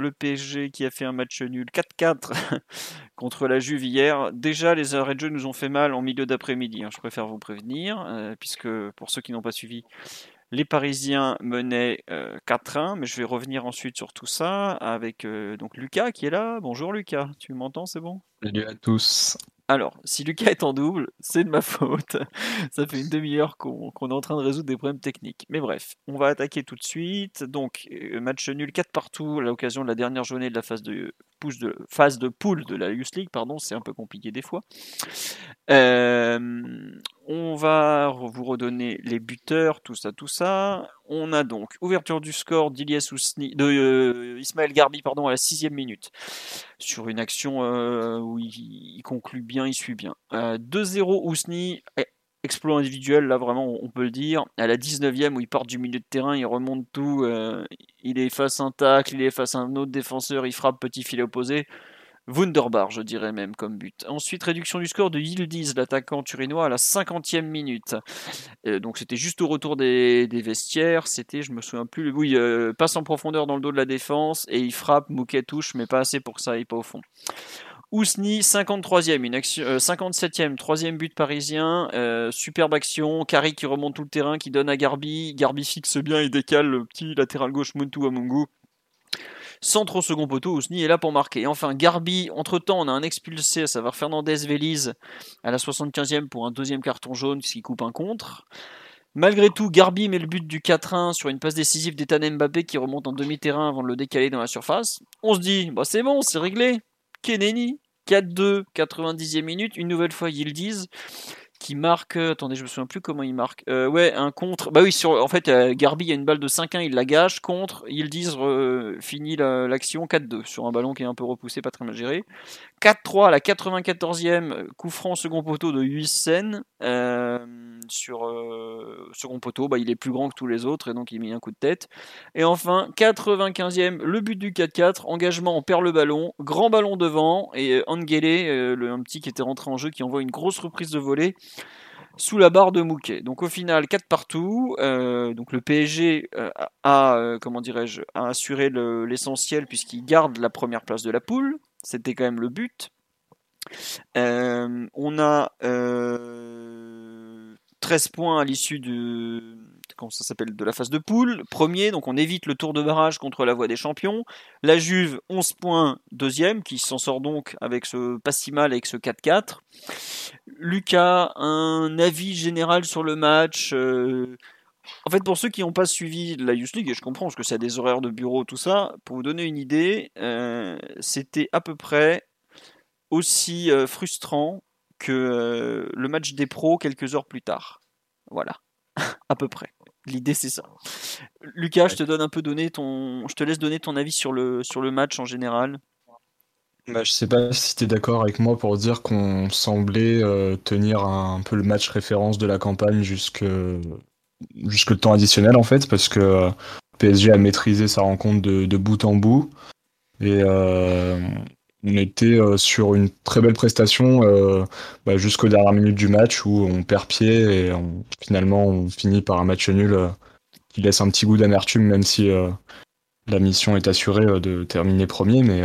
le PSG qui a fait un match nul 4-4 contre la Juve hier. Déjà, les arrêts de jeu nous ont fait mal en milieu d'après-midi. Hein, je préfère vous prévenir, euh, puisque pour ceux qui n'ont pas suivi, les Parisiens menaient 4-1, mais je vais revenir ensuite sur tout ça avec donc Lucas qui est là. Bonjour Lucas, tu m'entends, c'est bon? Salut à tous. Alors, si Lucas est en double, c'est de ma faute. Ça fait une demi-heure qu'on est en train de résoudre des problèmes techniques. Mais bref, on va attaquer tout de suite. Donc, euh, match nul 4 partout à l'occasion de la dernière journée de la phase de, poule de la Youth League. Pardon, c'est un peu compliqué des fois. Euh, on va vous redonner les buteurs, tout ça, tout ça. On a donc ouverture du score d'Ilias de euh, Garbi pardon, à la sixième minute sur une action euh, où il, conclut bien, il suit bien. 2-0 Ousni, eh, exploit individuel, là vraiment on peut le dire. À la 19e où il part du milieu de terrain, il remonte tout, euh, il est face à un tacle, il est face à un autre défenseur, il frappe petit filet opposé. Wunderbar, je dirais même, comme but. Ensuite, réduction du score de Yildiz, l'attaquant turinois, à la 50e minute. Euh, donc, c'était juste au retour des, vestiaires. C'était, je me souviens plus, oui, euh, passe en profondeur dans le dos de la défense et il frappe, Mouquet touche, mais pas assez pour ça aille pas au fond. Ousni, 53e, une action, 57e, euh, troisième but parisien, superbe action, Kari qui remonte tout le terrain, qui donne à Garbi, Garbi fixe bien et décale le petit latéral gauche Muntu Amungu Centre au second poteau, Ousni est là pour marquer. Et enfin, Garbi, entre-temps, on a un expulsé, à savoir Fernandez Veliz, à la 75e pour un deuxième carton jaune, qui coupe un contre. Malgré tout, Garbi met le but du 4-1 sur une passe décisive d'Ethan Mbappé qui remonte en demi-terrain avant de le décaler dans la surface. On se dit, bah c'est bon, c'est réglé. Keneni, 4-2, 90e minute, une nouvelle fois Yildiz qui marque. Euh, attendez, je me souviens plus comment il marque. Euh, ouais, un contre. Bah oui, sur, en fait, euh, Garbi, a une balle de 5-1, il la gâche. Contre, Yildiz finit l'action 4-2 sur un ballon qui est un peu repoussé, pas très mal géré. 4-3 à la 94e, coup franc second poteau de Huissen. sur second poteau, bah, il est plus grand que tous les autres et donc il met un coup de tête. Et enfin, 95e, le but du 4-4, engagement, on perd le ballon, grand ballon devant et Angele, le, un petit qui était rentré en jeu, qui envoie une grosse reprise de volée sous la barre de Mouquet. Donc au final, 4 partout. Euh, donc le PSG euh, a, euh, comment dirais-je, a assuré l'essentiel puisqu'il garde la première place de la poule. C'était quand même le but. on a 13 points à l'issue de, ça s'appelle, de la phase de poule. Premier, donc on évite le tour de barrage contre la voie des champions. La Juve, 11 points, deuxième, qui s'en sort donc avec ce pas si mal avec ce 4-4. Lucas, un avis général sur le match. Euh, en fait, pour ceux qui n'ont pas suivi la Youth League, et je comprends parce que c'est des horaires de bureau, tout ça, pour vous donner une idée, euh, c'était à peu près aussi euh, frustrant que le match des pros quelques heures plus tard. Voilà, à peu près. L'idée c'est ça. Lucas, je te donne un peu donner ton, je te laisse donner ton avis sur le sur le match en général. Bah, je sais pas si tu es d'accord avec moi pour dire qu'on semblait euh, tenir un, peu le match référence de la campagne jusque jusque le temps additionnel en fait parce que euh, PSG a maîtrisé sa rencontre de, bout en bout et euh, on était sur une très belle prestation bah, jusqu'aux dernières minutes du match où on perd pied et finalement on finit par un match nul qui laisse un petit goût d'amertume même si la mission est assurée de terminer premier mais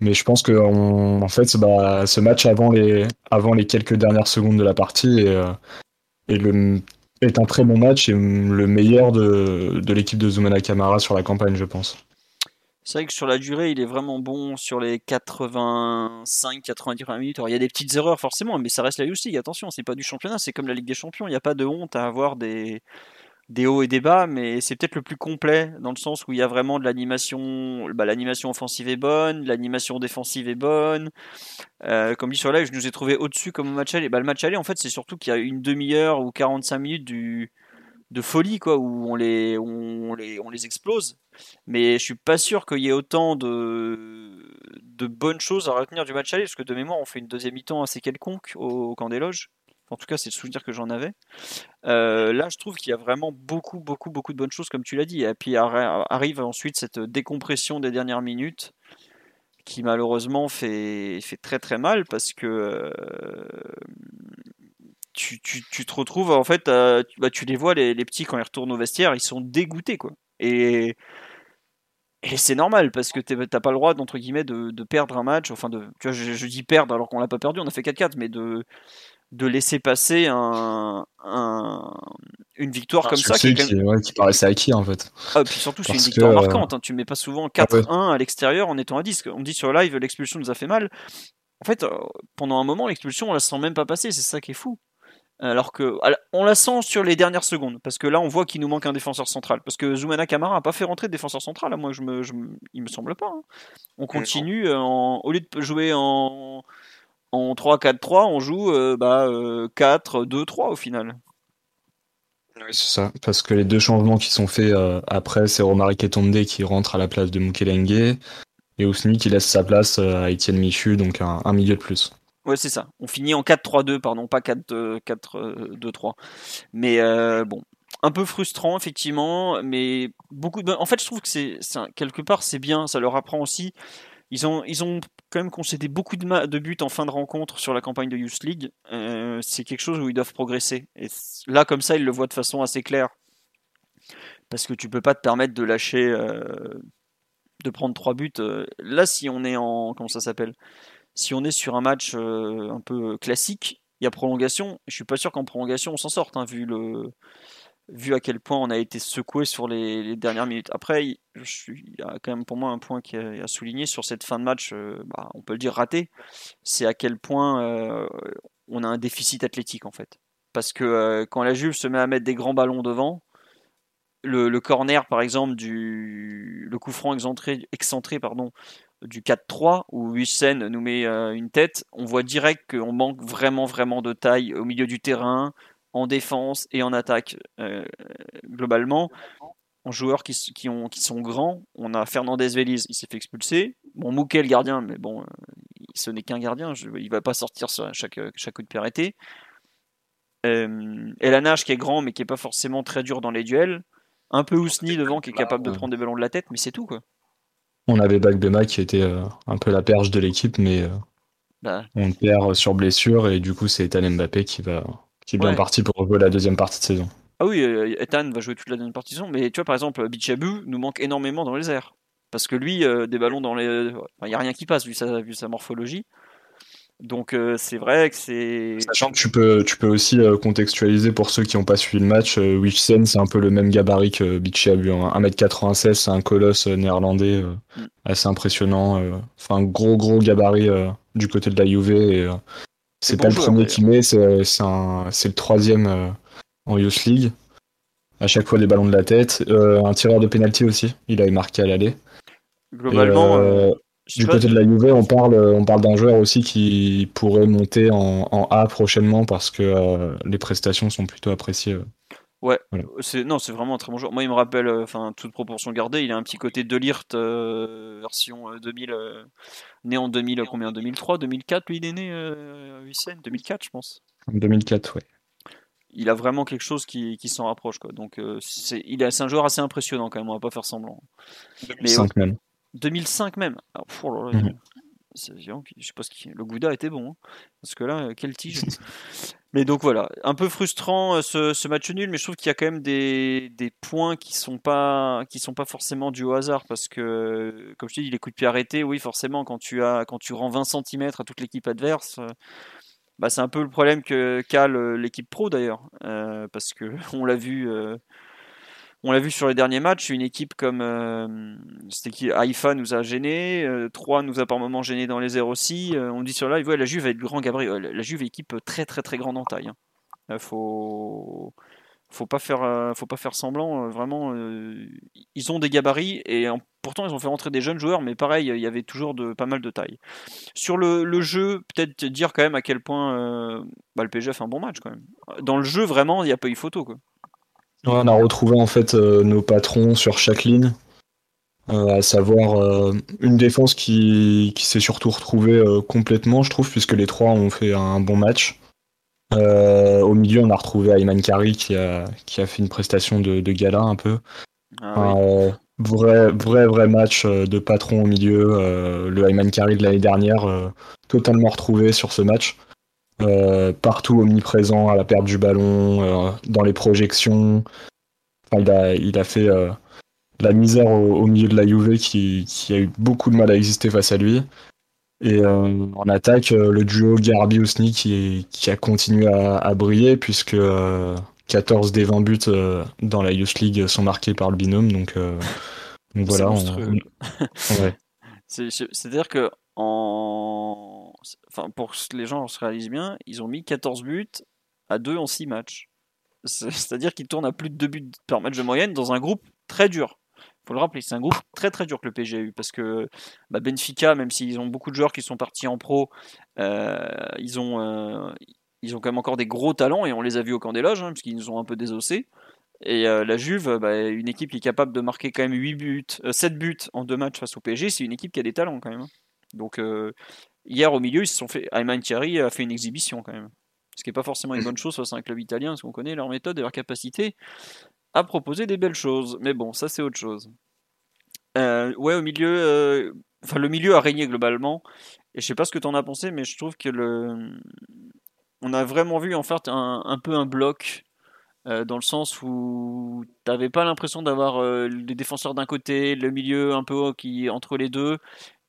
mais je pense que en fait, bah, ce match avant les, avant les quelques dernières secondes de la partie euh, est un très bon match et le meilleur de, de l'équipe de Zumana Kamara sur la campagne, je pense. C'est vrai que sur la durée, il est vraiment bon sur les 85-90 minutes. Il y a des petites erreurs forcément, mais ça reste la Youth League. Attention, c'est pas du championnat, c'est comme la Ligue des Champions. Il n'y a pas de honte à avoir des, hauts et des bas, mais c'est peut-être le plus complet dans le sens où il y a vraiment de l'animation. Bah, l'animation offensive est bonne, l'animation défensive est bonne. Euh, comme dit sur live, je nous ai trouvé au-dessus comme au match aller. Bah, le match aller, en fait, c'est surtout qu'il y a une demi-heure ou 45 minutes de folie, quoi, où on les, on on les explose. Mais je suis pas sûr qu'il y ait autant de, de bonnes choses à retenir du match aller, parce que de mémoire, on fait une deuxième mi-temps assez quelconque au camp des loges. En tout cas, c'est le souvenir que j'en avais. Euh, là, je trouve qu'il y a vraiment beaucoup, beaucoup, beaucoup de bonnes choses, comme tu l'as dit. Et puis arrive ensuite cette décompression des dernières minutes qui malheureusement fait, fait très très mal parce que euh, tu, te retrouves en fait, bah, tu les vois les, les, petits quand ils retournent au vestiaire, ils sont dégoûtés quoi. Et Et c'est normal parce que t'as pas le droit d'entre guillemets de, de, perdre un match. Enfin, de, tu vois, je, dis perdre alors qu'on l'a pas perdu, on a fait 4-4, mais de, de laisser passer un, un une victoire comme ça qui, qui, paraissait acquis en fait. Ah, puis surtout c'est une victoire marquante. Hein. Tu mets pas souvent 4-1 ah à l'extérieur en étant à 10. On dit sur live l'expulsion nous a fait mal. En fait, euh, pendant un moment l'expulsion on la sent même pas passer. C'est ça qui est fou. Alors que on la sent sur les dernières secondes, parce que là on voit qu'il nous manque un défenseur central. Parce que Zoumana Kamara n'a pas fait rentrer de défenseur central, à moi je me, il me semble pas. Hein. On continue, euh, au lieu de jouer en, en 3-4-3, on joue euh, bah, 4-2-3 euh, au final. Oui, c'est ça, parce que les deux changements qui sont faits après, c'est Romaric Etonde qui rentre à la place de Mukelengue et Ousni qui laisse sa place à Etienne Michu, donc un milieu de plus. Ouais, c'est ça. On finit en 4-3-2, pardon, pas 4-2-3. Mais euh, bon, un peu frustrant, effectivement, mais beaucoup En fait, je trouve que c'est quelque part, c'est bien, ça leur apprend aussi. Ils ont, ils quand même concédé beaucoup de, de buts en fin de rencontre sur la campagne de Youth League. Euh, c'est quelque chose où ils doivent progresser. Et là, comme ça, ils le voient de façon assez claire. Parce que tu peux pas te permettre de lâcher, euh, de prendre trois buts. Là, si on est en. Comment ça s'appelle? Si on est sur un match euh, un peu classique, il y a prolongation. Je suis pas sûr qu'en prolongation on s'en sorte, hein, vu le vu à quel point on a été secoué sur les, dernières minutes. Après, il y a quand même pour moi un point qui est à souligner sur cette fin de match, euh, bah, on peut le dire raté, c'est à quel point euh, on a un déficit athlétique en fait. Parce que quand la Juve se met à mettre des grands ballons devant, le, le corner par exemple du le coup franc excentré, excentré pardon, du 4-3 où Hussein nous met euh, une tête, on voit direct qu'on manque vraiment vraiment de taille au milieu du terrain, en défense et en attaque. Euh, globalement, en joueurs qui, qui, ont, qui sont grands, on a Fernandez Veliz, il s'est fait expulser. Bon, Mouquet le gardien, mais bon, euh, ce n'est qu'un gardien, je, il va pas sortir sur chaque, chaque coup de pied arrêté. Euh, Elanage qui est grand mais qui est pas forcément très dur dans les duels. Un peu Ousni devant qui est capable de prendre des ballons de la tête, mais c'est tout quoi. On avait Bagbema qui était euh, un peu la perche de l'équipe, mais euh, bah. on perd sur blessure et du coup c'est Ethan Mbappé qui va qui est bien parti pour jouer la deuxième partie de saison. Ah oui, euh, Ethan va jouer toute la deuxième partie de saison, mais tu vois par exemple Bichabu nous manque énormément dans les airs parce que lui des ballons dans les, il n'y a rien qui passe vu sa vu sa morphologie. Donc euh, c'est vrai que c'est. Sachant que tu peux, tu peux aussi euh, contextualiser pour ceux qui n'ont pas suivi le match, euh, Wichsen c'est un peu le même gabarit que Bichi a vu, 1m96, c'est un colosse néerlandais mm. assez impressionnant. Enfin, gros gros gabarit du côté de la Juve. c'est pas le premier qui met, c'est le troisième en Youth League. À chaque fois des ballons de la tête. un tireur de pénalty aussi, il avait marqué à l'aller. Globalement. Du côté de la Juve, on parle, on parle d'un joueur aussi qui pourrait monter en, A prochainement parce que euh, les prestations sont plutôt appréciées. Euh. Ouais, c'est non, c'est vraiment un très bon joueur. Moi, il me rappelle, euh, enfin, toute proportion gardée, il a un petit côté de Lirt version 2000, né en 2000, combien? 2003, 2004, lui, il est né, euh, 2004, je pense. 2004, ouais. Il a vraiment quelque chose qui, qui s'en rapproche, quoi. Donc, c'est, il est, un joueur assez impressionnant quand même. On va pas faire semblant. 2005 même. 2005 même. Ah, oh mhm. Je sais pas ce qui. Le Gouda était bon. Hein. Parce que là, quel tige. mais donc voilà, un peu frustrant euh, ce, match nul, mais je trouve qu'il y a quand même des, points qui sont pas qui sont pas forcément dus au hasard parce que comme je te dis, les coups de pied arrêtés, oui forcément quand tu as quand tu rends 20 cm à toute l'équipe adverse, euh, bah, c'est un peu le problème que qu'a l'équipe pro d'ailleurs euh, parce que on l'a vu on l'a vu sur les derniers matchs, une équipe comme euh, qui nous a gêné, 3 euh, nous a par moments gêné dans les airs aussi. Euh, on dit sur live, ouais, la Juve va être grand gabarit. la Juve est équipe très très très grande en taille. Hein. faut faut pas faire faut pas faire semblant. vraiment, ils ont des gabarits et pourtant ils ont fait rentrer des jeunes joueurs, mais pareil, il y avait toujours de pas mal de taille. Sur le, jeu, peut-être dire quand même à quel point bah, le PSG a fait un bon match quand même. Dans le jeu, vraiment, il n'y a pas eu photo on a retrouvé en fait euh, nos patrons sur chaque ligne, euh, à savoir euh, une défense qui, s'est surtout retrouvée complètement, je trouve, puisque les trois ont fait un bon match. au milieu, on a retrouvé Ayman Kari qui a, qui a fait une prestation de, gala un peu. Ah un vrai, vrai, vrai match de patron au milieu. le Ayman Kari de l'année dernière, totalement retrouvé sur ce match. Euh, partout omniprésent à la perte du ballon, euh, dans les projections. il, a, il a fait euh, la misère au, milieu de la Juve qui, qui, a eu beaucoup de mal à exister face à lui. Et en attaque, le duo Garbi-Ousni qui, qui a continué à, à briller puisque 14 des 20 buts dans la Youth League sont marqués par le binôme. Donc, donc voilà. C'est-à-dire que en... pour que les gens se réalisent bien, ils ont mis 14 buts à 2 en 6 matchs. C'est-à-dire qu'ils tournent à plus de 2 buts par match de moyenne dans un groupe très dur. Faut le rappeler, c'est un groupe très très dur que le PSG a eu parce que bah, Benfica, même s'ils ont beaucoup de joueurs qui sont partis en pro, euh, ils ont euh, ils ont quand même encore des gros talents et on les a vus au camp des loges hein, parce qu'ils nous ont un peu désossés. Et euh, la Juve, bah, une équipe qui est capable de marquer quand même 8 buts, 7 buts en deux matchs face au PSG, c'est une équipe qui a des talents quand même. Hein. Donc hier au milieu, ils se sont fait. Ayman Thierry a fait une exhibition quand même ce qui n'est pas forcément une bonne chose face à un club italien, parce qu'on connaît leur méthode et leur capacité à proposer des belles choses. Mais bon, ça c'est autre chose. Euh, ouais, au milieu, euh, enfin le milieu a régné globalement. Et je sais pas ce que tu en as pensé, mais je trouve que le, on a vraiment vu en fait un, peu un bloc. Euh, dans le sens où tu n'avais pas l'impression d'avoir les défenseurs d'un côté, le milieu un peu qui entre les deux,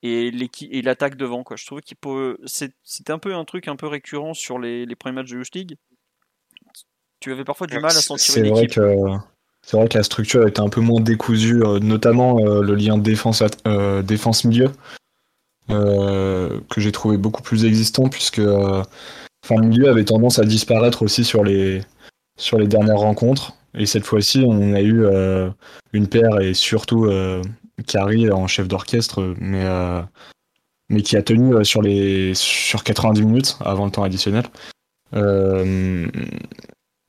et l'attaque devant. Quoi. Je trouvais qu'il c'était un peu un truc un peu récurrent sur les, les premiers matchs de Youth League. Tu avais parfois du mal à sentir une équipe. C'est vrai que la structure était un peu moins décousue, euh, notamment euh, le lien défense, euh, défense milieu, que j'ai trouvé beaucoup plus existant puisque enfin, le milieu avait tendance à disparaître aussi sur les, sur les dernières rencontres. Et cette fois-ci, on a eu une paire et surtout Carrie en chef d'orchestre, mais, euh, mais qui a tenu euh, sur, les, sur 90 minutes avant le temps additionnel. Euh,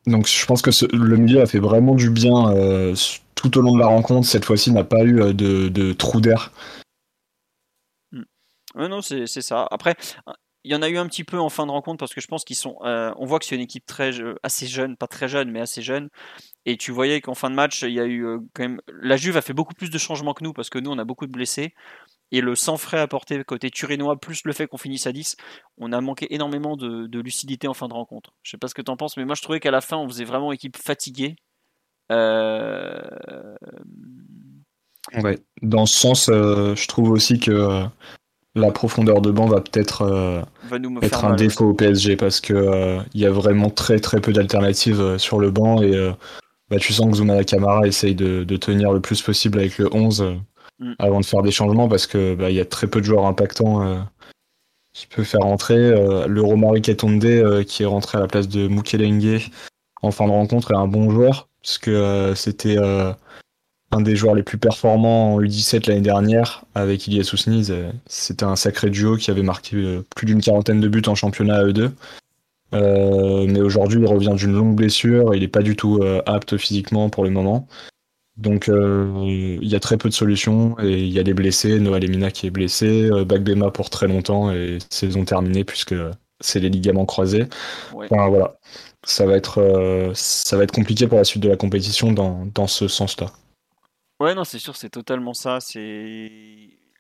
donc je pense que le milieu a fait vraiment du bien tout au long de la rencontre. Cette fois-ci, n'a pas eu de, de trou d'air. Non, c'est ça. Après, il y en a eu un petit peu en fin de rencontre parce que je pense qu'ils sont. on voit que c'est une équipe très assez jeune, pas très jeune, mais assez jeune, et tu voyais qu'en fin de match, il y a eu euh, quand même. La Juve a fait beaucoup plus de changements que nous parce que nous, on a beaucoup de blessés. Et le sang frais apporté côté turinois, plus le fait qu'on finisse à 10, on a manqué énormément de, lucidité en fin de rencontre. Je sais pas ce que tu en penses, mais moi je trouvais qu'à la fin, on faisait vraiment équipe fatiguée. Euh, ouais, dans ce sens, euh, je trouve aussi que la profondeur de banc va peut-être être un défaut au PSG parce que il y a vraiment très très peu d'alternatives sur le banc et bah, tu sens que Zuma Kamara essaye de, tenir le plus possible avec le 11 euh, mm. avant de faire des changements parce que bah, il y a très peu de joueurs impactants euh, qui peuvent faire rentrer. Euh, le Romari Ketonde qui est rentré à la place de Mukelenge en fin de rencontre est un bon joueur puisque c'était un des joueurs les plus performants en U17 l'année dernière avec Ilias Ousniz. C'était un sacré duo qui avait marqué plus d'une quarantaine de buts en championnat à E2. Euh, mais aujourd'hui, il revient d'une longue blessure. Il n'est pas du tout euh, apte physiquement pour le moment. Donc, euh, il y a très peu de solutions et il y a des blessés. Noël Emina qui est blessé, Bagbema pour très longtemps et saison terminée puisque c'est les ligaments croisés. Enfin, voilà. Ça va, être, ça va être compliqué pour la suite de la compétition dans, dans ce sens-là. Ouais, non, c'est sûr, c'est totalement ça. C'est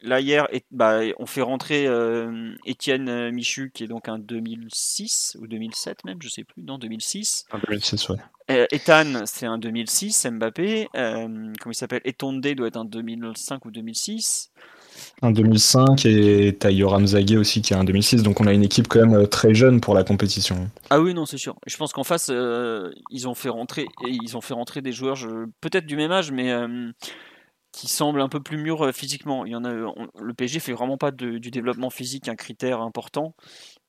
là hier, bah, on fait rentrer euh, Étienne euh, Michu, qui est donc un 2006 ou 2007 même, je sais plus, non 2006. Un 2006, ouais. Euh, Ethan, c'est un 2006, Mbappé. comment il s'appelle? Etonde doit être un 2005 ou 2006. Un 2005 et Tayo Ramzagé aussi qui est un 2006, donc on a une équipe quand même très jeune pour la compétition. Ah oui, non, c'est sûr. Je pense qu'en face, ils ont fait rentrer, ils ont fait rentrer des joueurs, peut-être du même âge, mais qui semble un peu plus mûr euh, physiquement. Il y en a, le PSG fait vraiment pas du développement physique un critère important.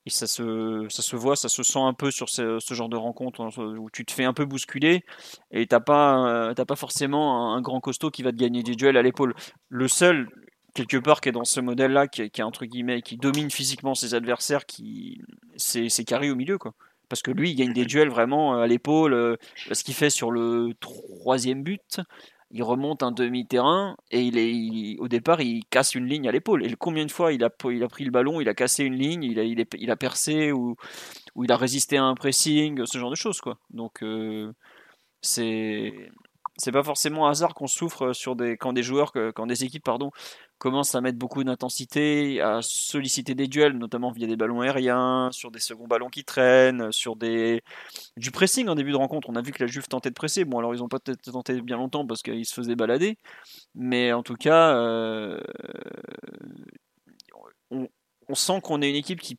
Et ça se, ça se voit, ça se sent un peu sur ce, genre de rencontre hein, où tu te fais un peu bousculer et t'as pas, euh, pas forcément un, grand costaud qui va te gagner des duels à l'épaule. Le seul, quelque part, qui est dans ce modèle-là, qui, qui, entre guillemets, qui domine physiquement ses adversaires, qui, c'est, c'est Carré au milieu, quoi. Parce que lui, il gagne des duels vraiment euh, à l'épaule. Ce qu'il fait sur le troisième but, il remonte un demi-terrain et il est, au départ, il casse une ligne à l'épaule. Et combien de fois il a, il a pris le ballon, il a cassé une ligne, il a, il, il a percé ou, ou, il a résisté à un pressing, ce genre de choses. Quoi. Donc, euh, c'est c'est pas forcément hasard qu'on souffre sur des, quand des joueurs, quand des équipes pardon, commence à mettre beaucoup d'intensité, à solliciter des duels, notamment via des ballons aériens, sur des seconds ballons qui traînent, sur des du pressing en début de rencontre. On a vu que la Juve tentait de presser. Bon, alors ils n'ont pas tenté bien longtemps parce qu'ils se faisaient balader, mais en tout cas, euh, on, sent qu'on est une équipe qui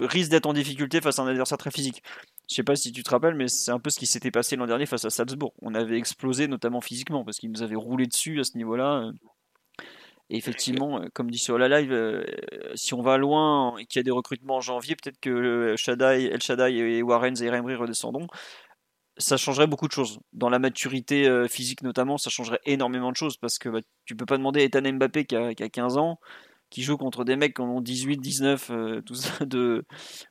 risque d'être en difficulté face à un adversaire très physique. Je sais pas si tu te rappelles, mais c'est un peu ce qui s'était passé l'an dernier face à Salzbourg. On avait explosé, notamment physiquement, parce qu'ils nous avaient roulé dessus à ce niveau-là. Et effectivement, euh, comme dit sur la live, euh, si on va loin et qu'il y a des recrutements en janvier, peut-être que El Shaddai et Warren Zairemri redescendront. Ça changerait beaucoup de choses. Dans la maturité euh, physique notamment, ça changerait énormément de choses parce que bah, tu peux pas demander à Ethan Mbappé qui a, 15 ans, qui joue contre des mecs qui ont 18, 19, tout ça, de,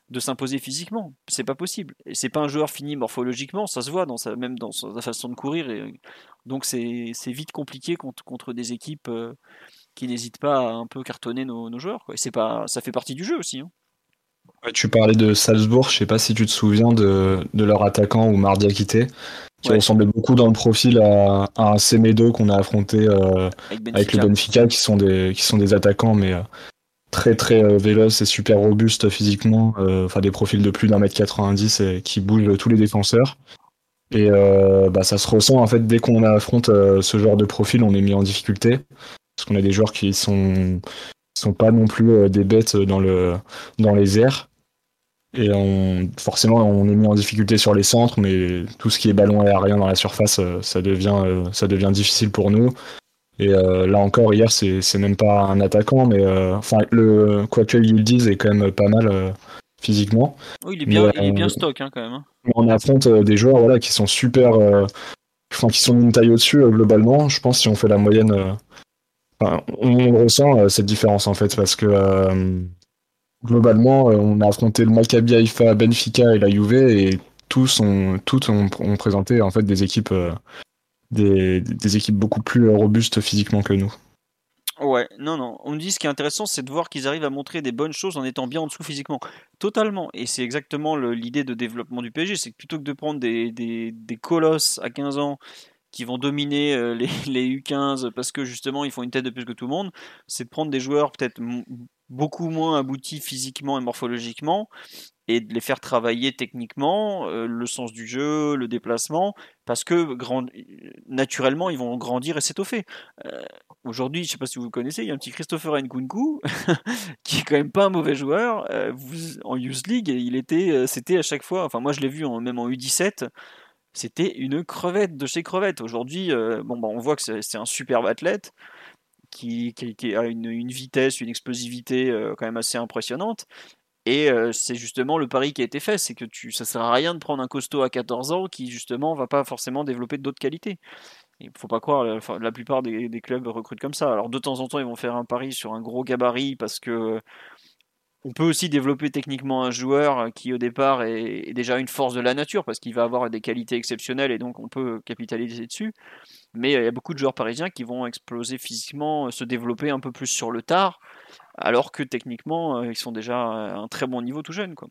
de s'imposer physiquement. C'est pas possible. Et c'est pas un joueur fini morphologiquement, ça se voit dans sa, même dans sa façon de courir. Et, donc c'est vite compliqué contre, contre des équipes qui n'hésitent pas à un peu cartonner nos, joueurs. C'est pas, ça fait partie du jeu aussi. Hein. tu parlais de Salzbourg, je sais pas si tu te souviens de, leur attaquant ou Mardia Quitté, qui ressemblait beaucoup dans le profil à, un Semedo qu'on a affronté euh, avec, le Benfica, qui sont des, qui sont des attaquants, mais euh, très très euh, véloces et super robustes physiquement, enfin des profils de plus d'un mètre 90 et qui bougent tous les défenseurs. Et bah, ça se ressent en fait dès qu'on affronte ce genre de profil, on est mis en difficulté parce qu'on a des joueurs qui sont sont pas non plus euh, des bêtes dans le dans les airs. Et on, forcément on est mis en difficulté sur les centres mais tout ce qui est ballon aérien dans la surface euh, ça devient euh, ça devient difficile pour nous. Et là encore hier c'est même pas un attaquant mais enfin le quoi qu'ils le disent est quand même pas mal physiquement. Oui il est bien il est bien stock hein, quand même hein. on affronte des joueurs voilà qui sont super enfin qui sont une taille au-dessus globalement. Je pense si on fait la moyenne on ressent euh, cette différence en fait parce que euh, globalement, euh, on a affronté le Maccabi Haïfa, Benfica et la Juve et tous ont, toutes ont, présenté en fait des équipes, des, équipes beaucoup plus robustes physiquement que nous. Ouais, non, non. On me dit ce qui est intéressant, c'est de voir qu'ils arrivent à montrer des bonnes choses en étant bien en dessous physiquement. Totalement. Et c'est exactement l'idée de développement du PSG. C'est que plutôt que de prendre des, des, des colosses à 15 ans qui vont dominer euh, les, les, U15 parce que justement ils font une tête de plus que tout le monde, c'est de prendre des joueurs peut-être beaucoup moins aboutis physiquement et morphologiquement et de les faire travailler techniquement, euh, le sens du jeu, le déplacement, parce que naturellement ils vont grandir et s'étoffer. Euh, aujourd'hui, je ne sais pas si vous le connaissez, il y a un petit Christopher Nkunku qui est quand même pas un mauvais joueur. en Youth League, il était, c'était à chaque fois, enfin moi je l'ai vu même en U17 c'était une crevette de chez crevette. Aujourd'hui, euh, bon, bah, on voit que c'est un superbe athlète qui, a une, vitesse, une explosivité euh, quand même assez impressionnante. Et euh, c'est justement le pari qui a été fait, c'est que tu, ça sert à rien de prendre un costaud à 14 ans qui justement va pas forcément développer d'autres qualités. Il faut pas croire, la, plupart des, des, clubs recrutent comme ça. Alors de temps en temps, ils vont faire un pari sur un gros gabarit parce que on peut aussi développer techniquement un joueur qui au départ est, déjà une force de la nature parce qu'il va avoir des qualités exceptionnelles et donc on peut capitaliser dessus. Mais il y a beaucoup de joueurs parisiens qui vont exploser physiquement, se développer un peu plus sur le tard, alors que techniquement ils sont déjà à un très bon niveau tout jeune. Quoi.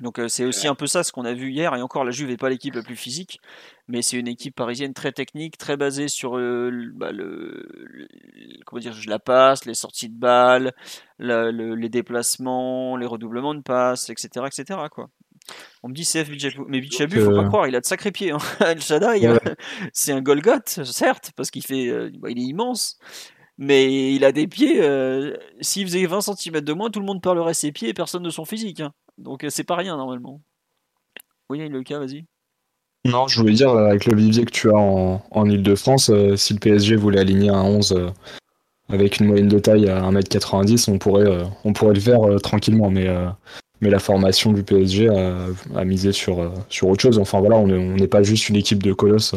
Donc euh, c'est aussi un peu ça ce qu'on a vu hier, et encore la Juve n'est pas l'équipe la plus physique, mais c'est une équipe parisienne très technique, très basée sur euh, bah, le, comment dire, la passe, les sorties de balles, les déplacements, les redoublements de passes, etc. etc. quoi. On me dit CF Bichabu, mais Bichabu, faut pas croire, il a de sacrés pieds. Hein. El Shaddai, c'est un Golgoth, certes, parce qu'il fait, euh, bah, il est immense, mais il a des pieds. S'il faisait 20 cm de moins, tout le monde parlerait ses pieds et personne de son physique. Hein. Donc euh, c'est pas rien normalement. Oui, le cas, vas-y. Non, je voulais dire, euh, avec le vivier que tu as en, en Ile-de-France, euh, si le PSG voulait aligner un 11 avec une moyenne de taille à 1m90, on pourrait, on pourrait le faire tranquillement, mais, mais la formation du PSG a, misé sur, sur autre chose. Enfin voilà, on n'est pas juste une équipe de colosses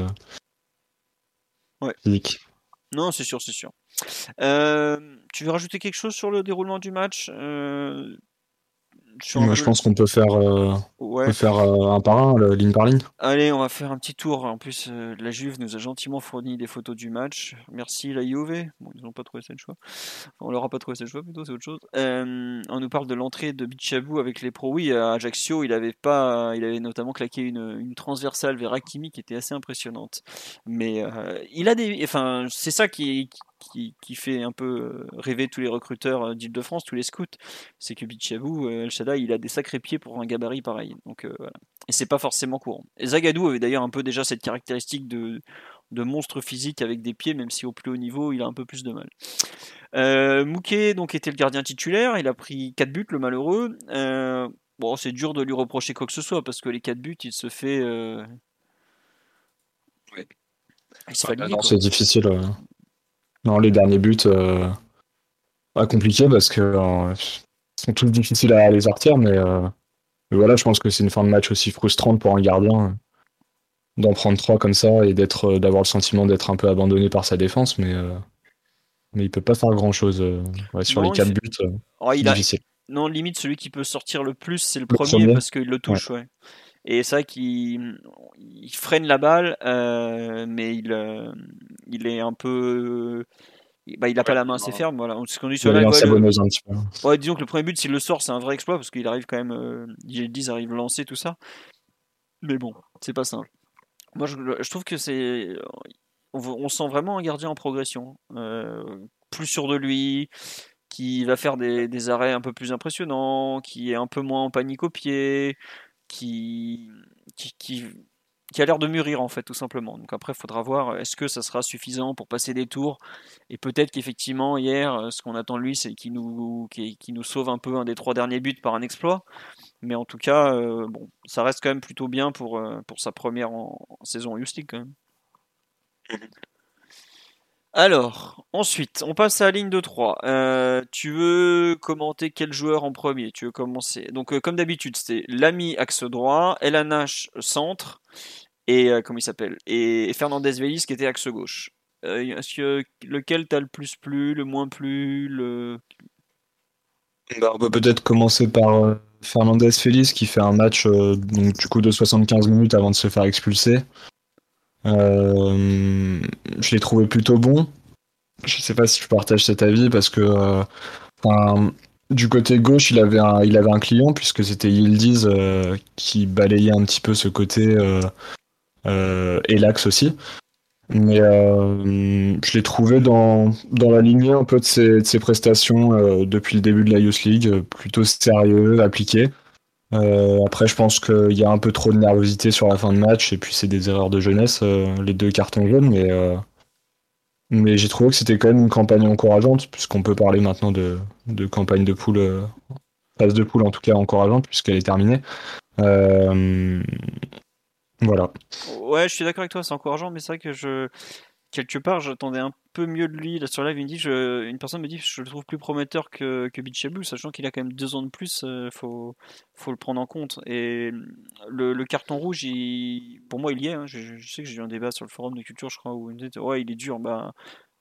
ouais. Non, c'est sûr, c'est sûr. tu veux rajouter quelque chose sur le déroulement du match moi, je pense qu'on peut faire, euh, faire euh, un par un, ligne par ligne. Allez, on va faire un petit tour. En plus, euh, la Juve nous a gentiment fourni des photos du match. Merci la Juve. Bon, ils n'ont pas trouvé cette choix. on leur a pas trouvé cette choix, plutôt, c'est autre chose. on nous parle de l'entrée de Bichabou avec les pros. Oui, à Ajaccio, il avait pas, il avait notamment claqué une, une transversale vers Hakimi qui était assez impressionnante. Mais il a des, enfin, c'est ça qui, qui, qui, fait un peu rêver tous les recruteurs d'Île-de-France, tous les scouts, c'est que Bichabou, El Shaddai, il a des sacrés pieds pour un gabarit pareil. Donc voilà. Et c'est pas forcément courant. Et Zagadou avait d'ailleurs un peu déjà cette caractéristique de, de monstre physique avec des pieds, même si au plus haut niveau, il a un peu plus de mal. Euh, Mouquet donc était le gardien titulaire, il a pris 4 buts, le malheureux. Euh, bon, c'est dur de lui reprocher quoi que ce soit parce que les 4 buts, il se fait. Euh... Il se fait non, c'est difficile. Non, les derniers buts, euh... pas compliqué parce que euh, sont tous difficiles à les sortir, mais, mais voilà, je pense que c'est une fin de match aussi frustrante pour un gardien d'en prendre 3 comme ça et d'être d'avoir le sentiment d'être un peu abandonné par sa défense, mais mais il peut pas faire grand chose euh, sur les 4 buts. Euh, oh, il difficile. Non, limite, celui qui peut sortir le plus, c'est le, premier, parce qu'il le touche. Ouais. Et c'est vrai qu'il il freine la balle, euh, mais il, il est un peu. Bah, il n'a pas la main assez ferme. Voilà. Ce qu'on dit sur la un petit peu. Ouais, disons que le premier but, s'il le sort, c'est un vrai exploit parce qu'il arrive quand même. Euh, 10 arrive lancer tout ça. Mais bon, c'est pas simple. Moi, je, je trouve que c'est on, sent vraiment un gardien en progression, euh, plus sûr de lui, qui va faire des, arrêts un peu plus impressionnants, qui est un peu moins en panique au pied, qui, qui, a l'air de mûrir en fait tout simplement. Donc après il faudra voir est-ce que ça sera suffisant pour passer des tours et peut-être qu'effectivement hier euh, ce qu'on attend de lui c'est qu'il nous nous sauve un peu un des trois derniers buts par un exploit. Mais en tout cas euh, bon ça reste quand même plutôt bien pour, pour sa première en, saison en Youth quand même. Alors, ensuite, on passe à la ligne de 3. Euh, tu veux commenter quel joueur en premier? Tu veux commencer? Donc, euh, comme d'habitude, c'était l'ami axe droit, Elanash centre, et euh, comment il s'appelle? Et Fernandez Vélis qui était axe gauche. Est-ce que lequel t'as le plus plu, le moins plu le... Bah, on peut peut-être commencer par Fernandez Félix qui fait un match coup de 75 minutes avant de se faire expulser. Je l'ai trouvé plutôt bon. Je sais pas si tu partages cet avis parce que euh, du côté gauche, il avait un, client puisque c'était Yildiz euh, qui balayait un petit peu ce côté euh, et l'axe aussi. Mais je l'ai trouvé dans, la lignée un peu de ses, prestations depuis le début de la Youth League, plutôt sérieux, appliqué. Euh, après, je pense qu'il y a un peu trop de nervosité sur la fin de match, et puis c'est des erreurs de jeunesse, euh, les deux cartons jaunes, mais, euh, mais j'ai trouvé que c'était quand même une campagne encourageante, puisqu'on peut parler maintenant de, de campagne de poule, phase de poule en tout cas encourageante, puisqu'elle est terminée. voilà. Ouais, je suis d'accord avec toi, c'est encourageant, mais c'est vrai que je, quelque part, j'attendais un peu mieux de lui. Là, sur live, il me dit, je, une personne me dit, je le trouve plus prometteur que, que Bichabou, sachant qu'il a quand même deux ans de plus, euh, faut, faut le prendre en compte. Et le, le carton rouge, il, pour moi, il y est. Hein. Je, sais que j'ai eu un débat sur le forum de culture, je crois, où il me dit, ouais, il est dur. Bah,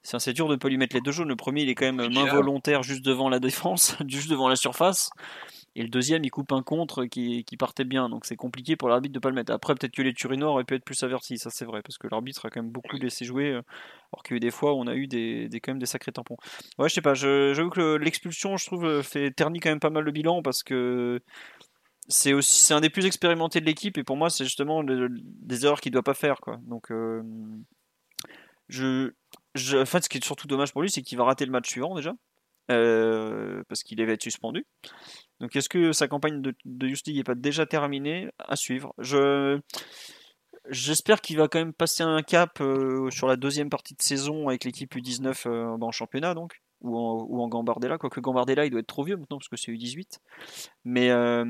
c'est assez dur de ne pas lui mettre les deux jaunes. Le premier, il est quand même main volontaire juste devant la défense, juste devant la surface. Et le deuxième, il coupe un contre qui, partait bien. Donc c'est compliqué pour l'arbitre de pas le mettre. Après, peut-être que les Turinois auraient pu être plus avertis. Ça, c'est vrai. Parce que l'arbitre a quand même beaucoup laissé jouer. Euh, alors qu'il y a eu des fois où on a eu des, quand même des sacrés tampons. Ouais, je sais pas. J'avoue que l'expulsion, je trouve, euh, fait ternit quand même pas mal le bilan. Parce que c'est aussi c'est un des plus expérimentés de l'équipe. Et pour moi, c'est justement des erreurs qu'il doit pas faire. Quoi. Donc. Euh, je, je, en fait, ce qui est surtout dommage pour lui, c'est qu'il va rater le match suivant déjà. parce qu'il va être suspendu. Donc est-ce que sa campagne de, de Youth League n'est pas déjà terminée? À suivre. Je J'espère qu'il va quand même passer un cap euh, sur la deuxième partie de saison avec l'équipe U19 euh, en championnat donc ou en, ou en Gambardella. Quoique Gambardella il doit être trop vieux maintenant parce que c'est U18. Mais euh,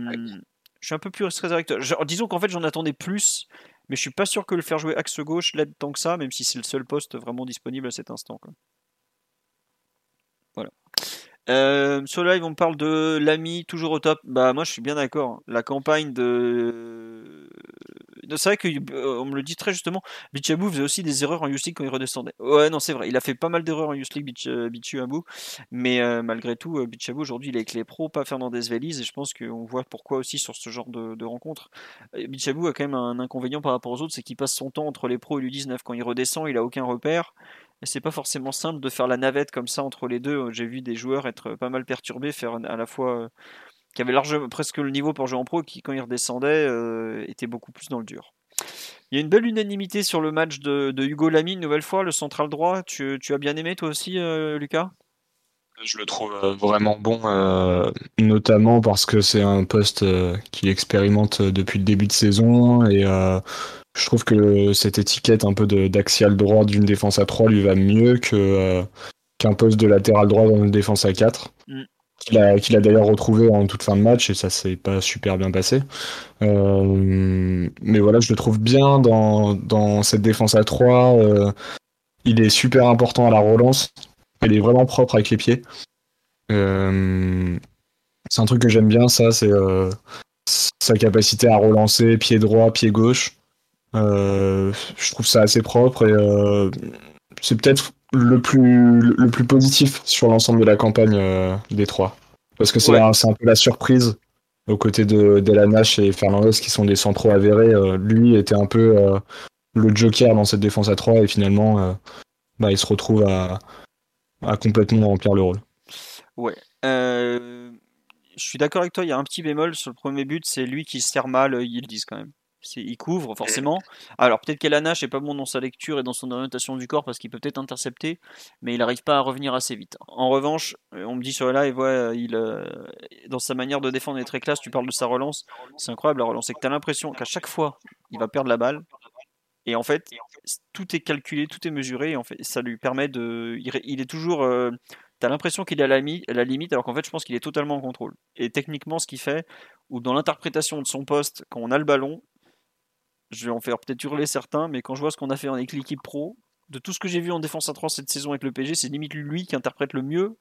je suis un peu plus réservé Disons qu'en fait j'en attendais plus, mais je suis pas sûr que le faire jouer axe gauche l'aide tant que ça, même si c'est le seul poste vraiment disponible à cet instant. Euh, sur live, on parle de l'ami toujours au top. Bah, moi, je suis bien d'accord. La campagne de. C'est vrai qu'on euh, me le dit très justement. Bichabou faisait aussi des erreurs en Youth League quand il redescendait. Ouais, non, c'est vrai. Il a fait pas mal d'erreurs en Youth League, Bichabou. Mais euh, malgré tout, euh, Bichabou aujourd'hui, il est avec les pros, pas Fernandez Veliz. Et je pense qu'on voit pourquoi aussi sur ce genre de, de rencontres. Bichabou a quand même un inconvénient par rapport aux autres c'est qu'il passe son temps entre les pros et l'U19. Quand il redescend, il a aucun repère c'est pas forcément simple de faire la navette comme ça entre les deux. J'ai vu des joueurs être pas mal perturbés, faire à la fois euh, qui avaient largement presque le niveau pour jouer en pro, qui quand ils redescendaient euh, étaient beaucoup plus dans le dur. Il y a une belle unanimité sur le match de, Hugo Lamy, une nouvelle fois, le central droit. Tu, as bien aimé toi aussi, euh, Lucas? Je le trouve euh, vraiment bon, euh, notamment parce que c'est un poste qu'il expérimente depuis le début de saison et je trouve que cette étiquette un peu d'axial droit d'une défense à 3 lui va mieux que qu'un poste de latéral droit dans une défense à 4 qu'il a, d'ailleurs retrouvé en toute fin de match et ça s'est pas super bien passé. Euh, mais voilà, je le trouve bien dans, cette défense à 3. Euh, il est super important à la relance. Il est vraiment propre avec les pieds. Euh, c'est un truc que j'aime bien, ça, c'est sa capacité à relancer pied droit, pied gauche. Je trouve ça assez propre et c'est peut-être le plus, le plus positif sur l'ensemble de la campagne euh, des trois. Parce que c'est un, peu la surprise aux côtés de Delanache et Fernandez qui sont des centraux avérés. Euh, lui était un peu euh, le joker dans cette défense à 3 et finalement bah, il se retrouve à, à, complètement remplir le rôle. Ouais. je suis d'accord avec toi, il y a un petit bémol sur le premier but, c'est lui qui se sert mal, ils le disent quand même il couvre forcément. Alors peut-être qu'Elanache n'est pas bon dans sa lecture et dans son orientation du corps parce qu'il peut peut-être intercepter, mais il n'arrive pas à revenir assez vite. En revanche, euh, on me dit sur le live, ouais, il, euh, dans sa manière de défendre est très classe. Tu parles de sa relance, c'est incroyable la relance. C'est que tu as l'impression qu'à chaque fois, il va perdre la balle. Et en fait, tout est calculé, tout est mesuré. Et en fait, ça lui permet de. Il, est toujours. Euh, tu as l'impression qu'il est à la, la limite, alors qu'en fait, je pense qu'il est totalement en contrôle. Et techniquement, ce qu'il fait, ou dans l'interprétation de son poste, quand on a le ballon, je vais en faire peut-être hurler certains, mais quand je vois ce qu'on a fait avec l'équipe pro, de tout ce que j'ai vu en défense à 3 cette saison avec le PG, c'est limite lui qui interprète le mieux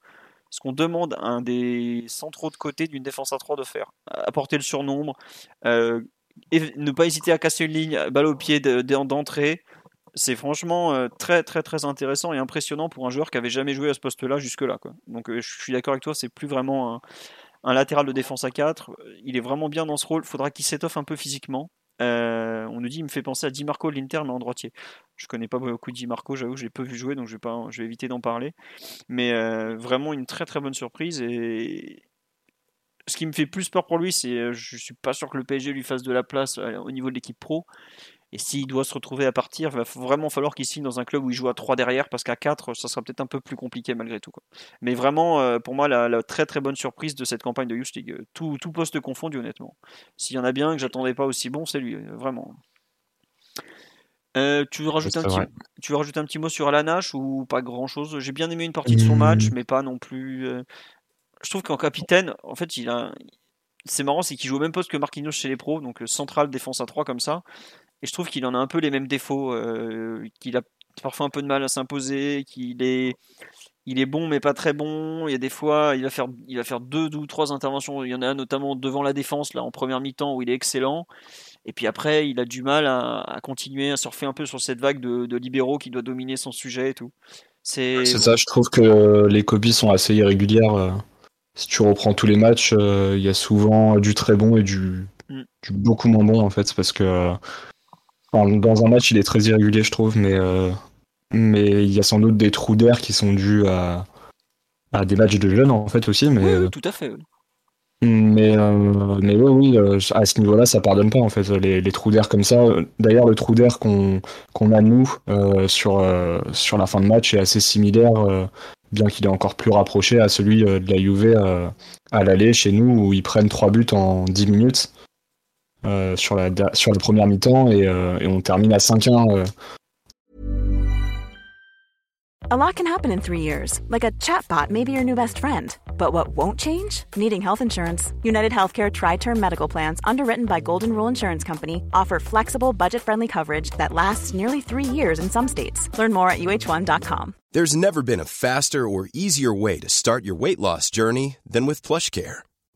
ce qu'on demande à un des centraux de côté d'une défense à 3 de faire. Apporter le surnombre, euh, et ne pas hésiter à casser une ligne, balle au pied d'entrée. C'est franchement euh, très très très intéressant et impressionnant pour un joueur qui avait jamais joué à ce poste-là jusque-là. Donc euh, je suis d'accord avec toi, c'est plus vraiment un, un, latéral de défense à 4. Il est vraiment bien dans ce rôle. Il faudra qu'il s'étoffe un peu physiquement. Euh, on nous dit, il me fait penser à Di Marco l'Inter, mais en droitier. Je connais pas beaucoup Di Marco, j'avoue, j'ai peu vu jouer, donc je je vais éviter d'en parler. Mais euh, vraiment une très très bonne surprise. Et ce qui me fait plus peur pour lui, c'est euh, je suis pas sûr que le PSG lui fasse de la place au niveau de l'équipe pro. Et s'il doit se retrouver à partir, il va vraiment falloir qu'il signe dans un club où il joue à 3 derrière, parce qu'à 4, ça sera peut-être un peu plus compliqué malgré tout. Mais vraiment, euh, pour moi, la, très très bonne surprise de cette campagne de Youth League. Euh, tout, tout poste confondu, honnêtement. S'il y en a bien que j'attendais pas aussi bon, c'est lui, euh, vraiment. tu, veux rajouter un petit, tu veux rajouter un petit mot sur Alanache ou pas grand chose J'ai bien aimé une partie de son match, mais pas non plus. Je trouve qu'en capitaine, en fait, il a. C'est marrant, c'est qu'il joue au même poste que Marquinhos chez les pros, donc central, défense à 3 comme ça. Et je trouve qu'il en a un peu les mêmes défauts, euh, qu'il a parfois un peu de mal à s'imposer, qu'il est, il est bon mais pas très bon. Il y a des fois, il va faire, il va faire deux ou trois interventions. Il y en a notamment devant la défense là en première mi-temps où il est excellent. Et puis après, il a du mal à, continuer à surfer un peu sur cette vague de, libéraux qui doit dominer son sujet et tout. C'est ça, je trouve que les copies sont assez irrégulières. Euh. Si tu reprends tous les matchs, euh, il y a souvent du très bon et du, mm. du beaucoup moins bon en fait, parce que dans un match, il est très irrégulier, je trouve, mais, euh, mais il y a sans doute des trous d'air qui sont dus à, à des matchs de jeunes, en fait, aussi. Mais, oui, euh, tout à fait. Mais, euh, mais oui, à ce niveau-là, ça pardonne pas, en fait, les, trous d'air comme ça. D'ailleurs, le trou d'air qu'on qu'on a, nous, sur, sur la fin de match est assez similaire, bien qu'il est encore plus rapproché à celui de la Juve à l'aller chez nous, où ils prennent trois buts en 10 minutes. Euh, sur, la, sur la première mi-temps et, euh, et on termine à 5-1. Euh. A lot can happen in three years, like a chatbot may be your new best friend. But what won't change? Needing health insurance. United Healthcare Tri Term Medical Plans, underwritten by Golden Rule Insurance Company, offer flexible, budget friendly coverage that lasts nearly three years in some states. Learn more at uh1.com. There's never been a faster or easier way to start your weight loss journey than with PlushCare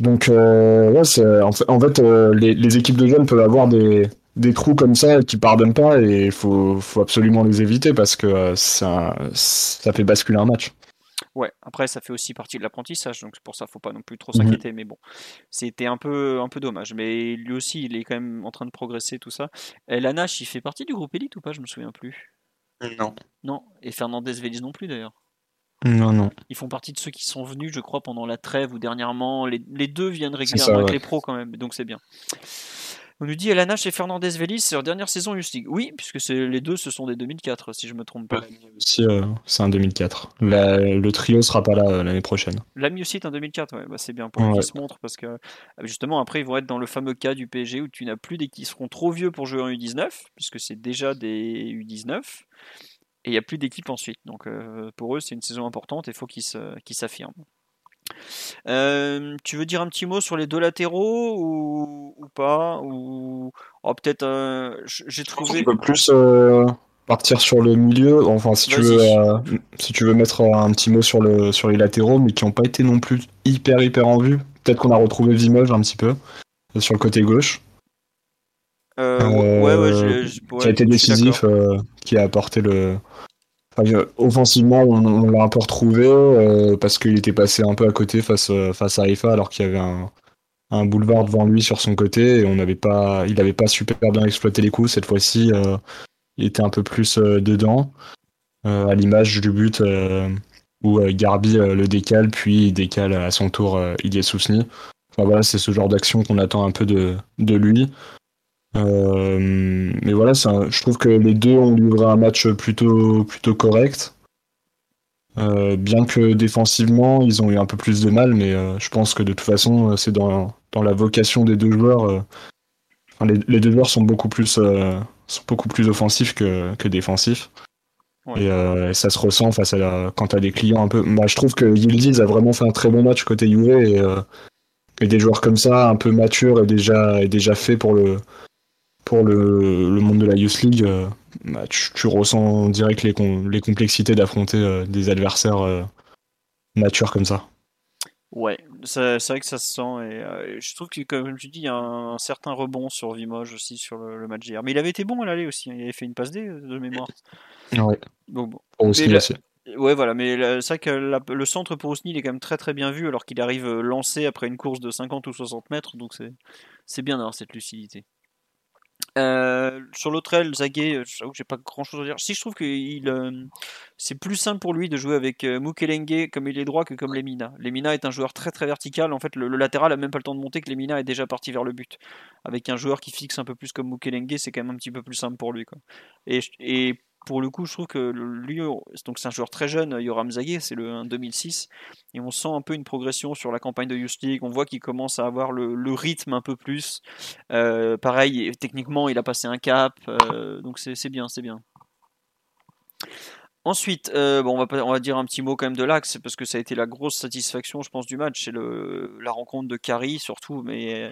Donc, euh, ouais, en fait, en fait euh, les, les, équipes de jeunes peuvent avoir des, des trous comme ça qui pardonnent pas et il faut, faut, absolument les éviter parce que ça, ça fait basculer un match. Ouais, après ça fait aussi partie de l'apprentissage, donc pour ça faut pas non plus trop mhm. s'inquiéter, mais bon, c'était un peu, un peu dommage. Mais lui aussi, il est quand même en train de progresser, tout ça. Et Lanache, il fait partie du groupe élite ou pas? Je me souviens plus. Non. Non, et Fernandez Vélis non plus d'ailleurs. Non, non. Ils font partie de ceux qui sont venus, je crois, pendant la trêve ou dernièrement. Les, les deux viennent régulièrement avec les pros quand même, donc c'est bien. On nous dit Elana chez Fernandez Vélis, c'est leur dernière saison Youth League. Oui, puisque les deux, ce sont des 2004, si je me trompe pas. aussi, euh, c'est un 2004. le trio sera pas là euh, l'année prochaine. L'ami aussi est un 2004, ouais, bah, c'est bien pour qu'ils se montrent, parce que justement, après, ils vont être dans le fameux cas du PSG où tu n'as plus des qui seront trop vieux pour jouer en U19, puisque c'est déjà des U19 et il n'y a plus d'équipe ensuite. Donc pour eux, c'est une saison importante et il faut qu'ils s'affirment. Euh, tu veux dire un petit mot sur les deux latéraux ou, pas? Ou oh, peut-être euh, j'ai trouvé. Tu peux plus euh, partir sur le milieu. Enfin, si tu veux, si tu veux mettre un petit mot sur le sur les latéraux, mais qui n'ont pas été non plus hyper hyper en vue. Peut-être qu'on a retrouvé Vimoge un petit peu sur le côté gauche. Ouais, ouais, qui a été décisif, qui a apporté le offensivement, on, l'a un peu retrouvé euh, parce qu'il était passé un peu à côté face, euh, face à Haifa alors qu'il y avait un, un, boulevard devant lui sur son côté et on n'avait pas, il n'avait pas super bien exploité les coups. Cette fois-ci, euh, il était un peu plus dedans, à l'image du but où Garbi le décale, puis il décale à son tour Ilyes Sousni. Enfin, voilà, c'est ce genre d'action qu'on attend un peu de, de lui. Euh, mais voilà, je trouve que les deux ont livré un match plutôt, plutôt correct. Euh, bien que défensivement, ils ont eu un peu plus de mal, mais euh, je pense que de toute façon, c'est dans, dans, la vocation des deux joueurs. les, deux joueurs sont beaucoup plus, sont beaucoup plus offensifs que, que défensifs. Et, ça se ressent face à la, quand tu as des clients un peu. Bah, je trouve que Yildiz a vraiment fait un très bon match côté Juve et, et, des joueurs comme ça, un peu matures et déjà, et déjà fait pour le, pour le, monde de la Youth League, euh, bah, tu, ressens direct les, les complexités d'affronter euh, des adversaires euh, matures comme ça. Ouais, c'est vrai que ça se sent. Et je trouve que, comme tu dis, il y a un, certain rebond sur Vimoge aussi sur le, match d'hier. Mais il avait été bon à l'aller aussi. Hein. Il avait fait une passe D de mémoire. Ouais. Bon, bon. aussi, Ouais, voilà, mais c'est vrai que le centre pour Ousni, il est quand même très très bien vu alors qu'il arrive lancé après une course de 50 ou 60 mètres, donc c'est bien d'avoir cette lucidité. Euh, sur l'autre aile, Zaguet, euh, j'avoue que j'ai pas grand chose à dire. Si je trouve que euh, c'est plus simple pour lui de jouer avec Mukelenge comme il est droit que comme Lemina. Lemina est un joueur très très vertical. En fait, le, latéral a même pas le temps de monter que Lemina est déjà parti vers le but. Avec un joueur qui fixe un peu plus comme Mukelenge, c'est quand même un petit peu plus simple pour lui. Quoi. Et, et pour le coup, je trouve que lui, donc c'est un joueur très jeune, Yoram Zagué, c'est le 2006, et on sent un peu une progression sur la campagne de Youth On voit qu'il commence à avoir le, rythme un peu plus. Euh, pareil, techniquement, il a passé un cap, euh, donc c'est bien, c'est bien. Ensuite, euh, on, va, dire un petit mot quand même de l'axe, parce que ça a été la grosse satisfaction, je pense, du match. C'est la rencontre de Kari, surtout, mais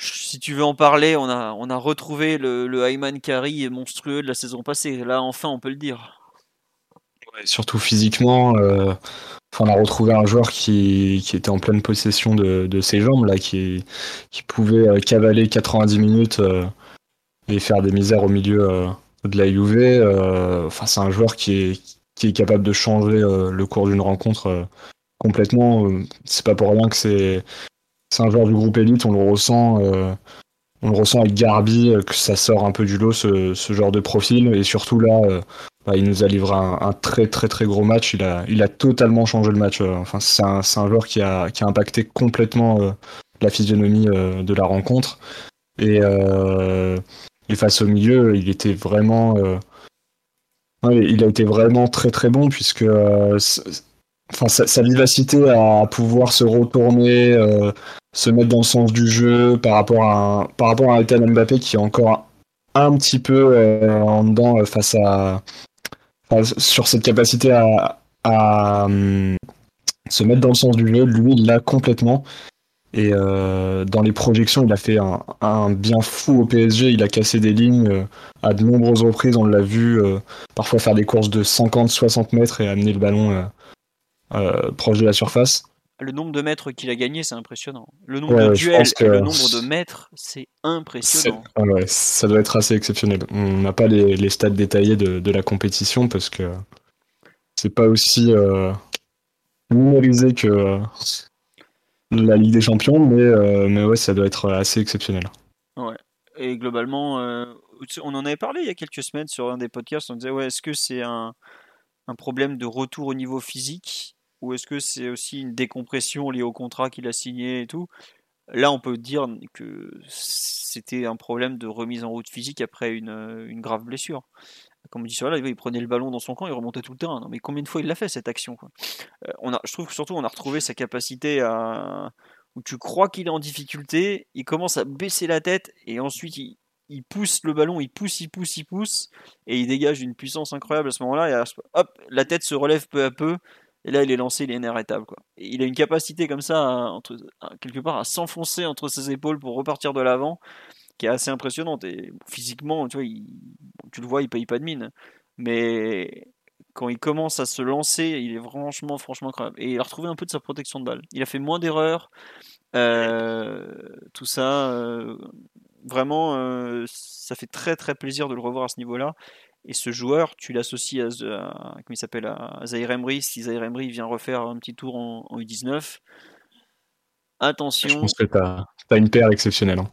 si tu veux en parler, on a, retrouvé le, le Kari monstrueux de la saison passée. Là, enfin, on peut le dire. surtout physiquement, euh, on a retrouvé un joueur qui, était en pleine possession de, ses jambes, là, qui, pouvait euh, cavaler 90 minutes euh, et faire des misères au milieu de la UV. c'est un joueur qui est, qui est capable de changer le cours d'une rencontre complètement. C'est pas pour rien que c'est c'est un joueur du groupe élite, on le ressent, euh, avec Garbi, euh, que ça sort un peu du lot ce, genre de profil. Et surtout là, euh, bah, il nous a livré un, très très très gros match. Il a, totalement changé le match. Enfin, c'est un, joueur qui a, qui impacté complètement la physionomie de la rencontre. Et, et, face au milieu, il était vraiment. il a été vraiment très très bon puisque sa, vivacité à pouvoir se retourner, se mettre dans le sens du jeu par rapport à, par rapport à Mbappé qui est encore un, petit peu euh, en dedans euh, face à. sur cette capacité à, hum, se mettre dans le sens du jeu, lui, il l'a complètement. Et dans les projections, il a fait un, bien fou au PSG. Il a cassé des lignes à de nombreuses reprises. On l'a vu parfois faire des courses de 50-60 mètres et amener le ballon euh, proche de la surface. Le nombre de mètres qu'il a gagné, c'est impressionnant. Le nombre de duels et le nombre de mètres, c'est impressionnant. Ouais, ça doit être assez exceptionnel. On n'a pas les, stats détaillés de, la compétition parce que c'est pas aussi euh, numérisé que la Ligue des Champions, mais, euh, mais ouais, ça doit être assez exceptionnel. Ouais. Et globalement, euh, on en avait parlé il y a quelques semaines sur un des podcasts. On disait, ouais, est-ce que c'est un, un problème de retour au niveau physique? Ou est-ce que c'est aussi une décompression liée au contrat qu'il a signé et tout? Là, on peut dire que c'était un problème de remise en route physique après une, une grave blessure. Comme on dit sur là, il prenait le ballon dans son camp, il remontait tout le terrain. Non, mais combien de fois il l'a fait cette action euh, Je trouve que surtout on a retrouvé sa capacité à où tu crois qu'il est en difficulté, il commence à baisser la tête et ensuite il, pousse le ballon, il pousse, il pousse, il pousse, et il dégage une puissance incroyable à ce moment-là. Hop, la tête se relève peu à peu, et là, il est lancé, il est inarrêtable. Quoi. il a une capacité comme ça, quelque part, à s'enfoncer entre ses épaules pour repartir de l'avant, qui est assez impressionnante. Physiquement, tu vois, tu le vois, il paye pas de mine. Mais quand il commence à se lancer, il est franchement, franchement incroyable. Et il a retrouvé un peu de sa protection de balle. Il a fait moins d'erreurs. Euh, tout ça, euh, vraiment, euh, ça fait très très plaisir de le revoir à ce niveau-là. Et ce joueur, tu l'associes à, à, comment il s'appelle, à Zaire Emery. Si Zaire Emery vient refaire un petit tour en, U19, attention. Je pense que tu as, une paire exceptionnelle. Hein.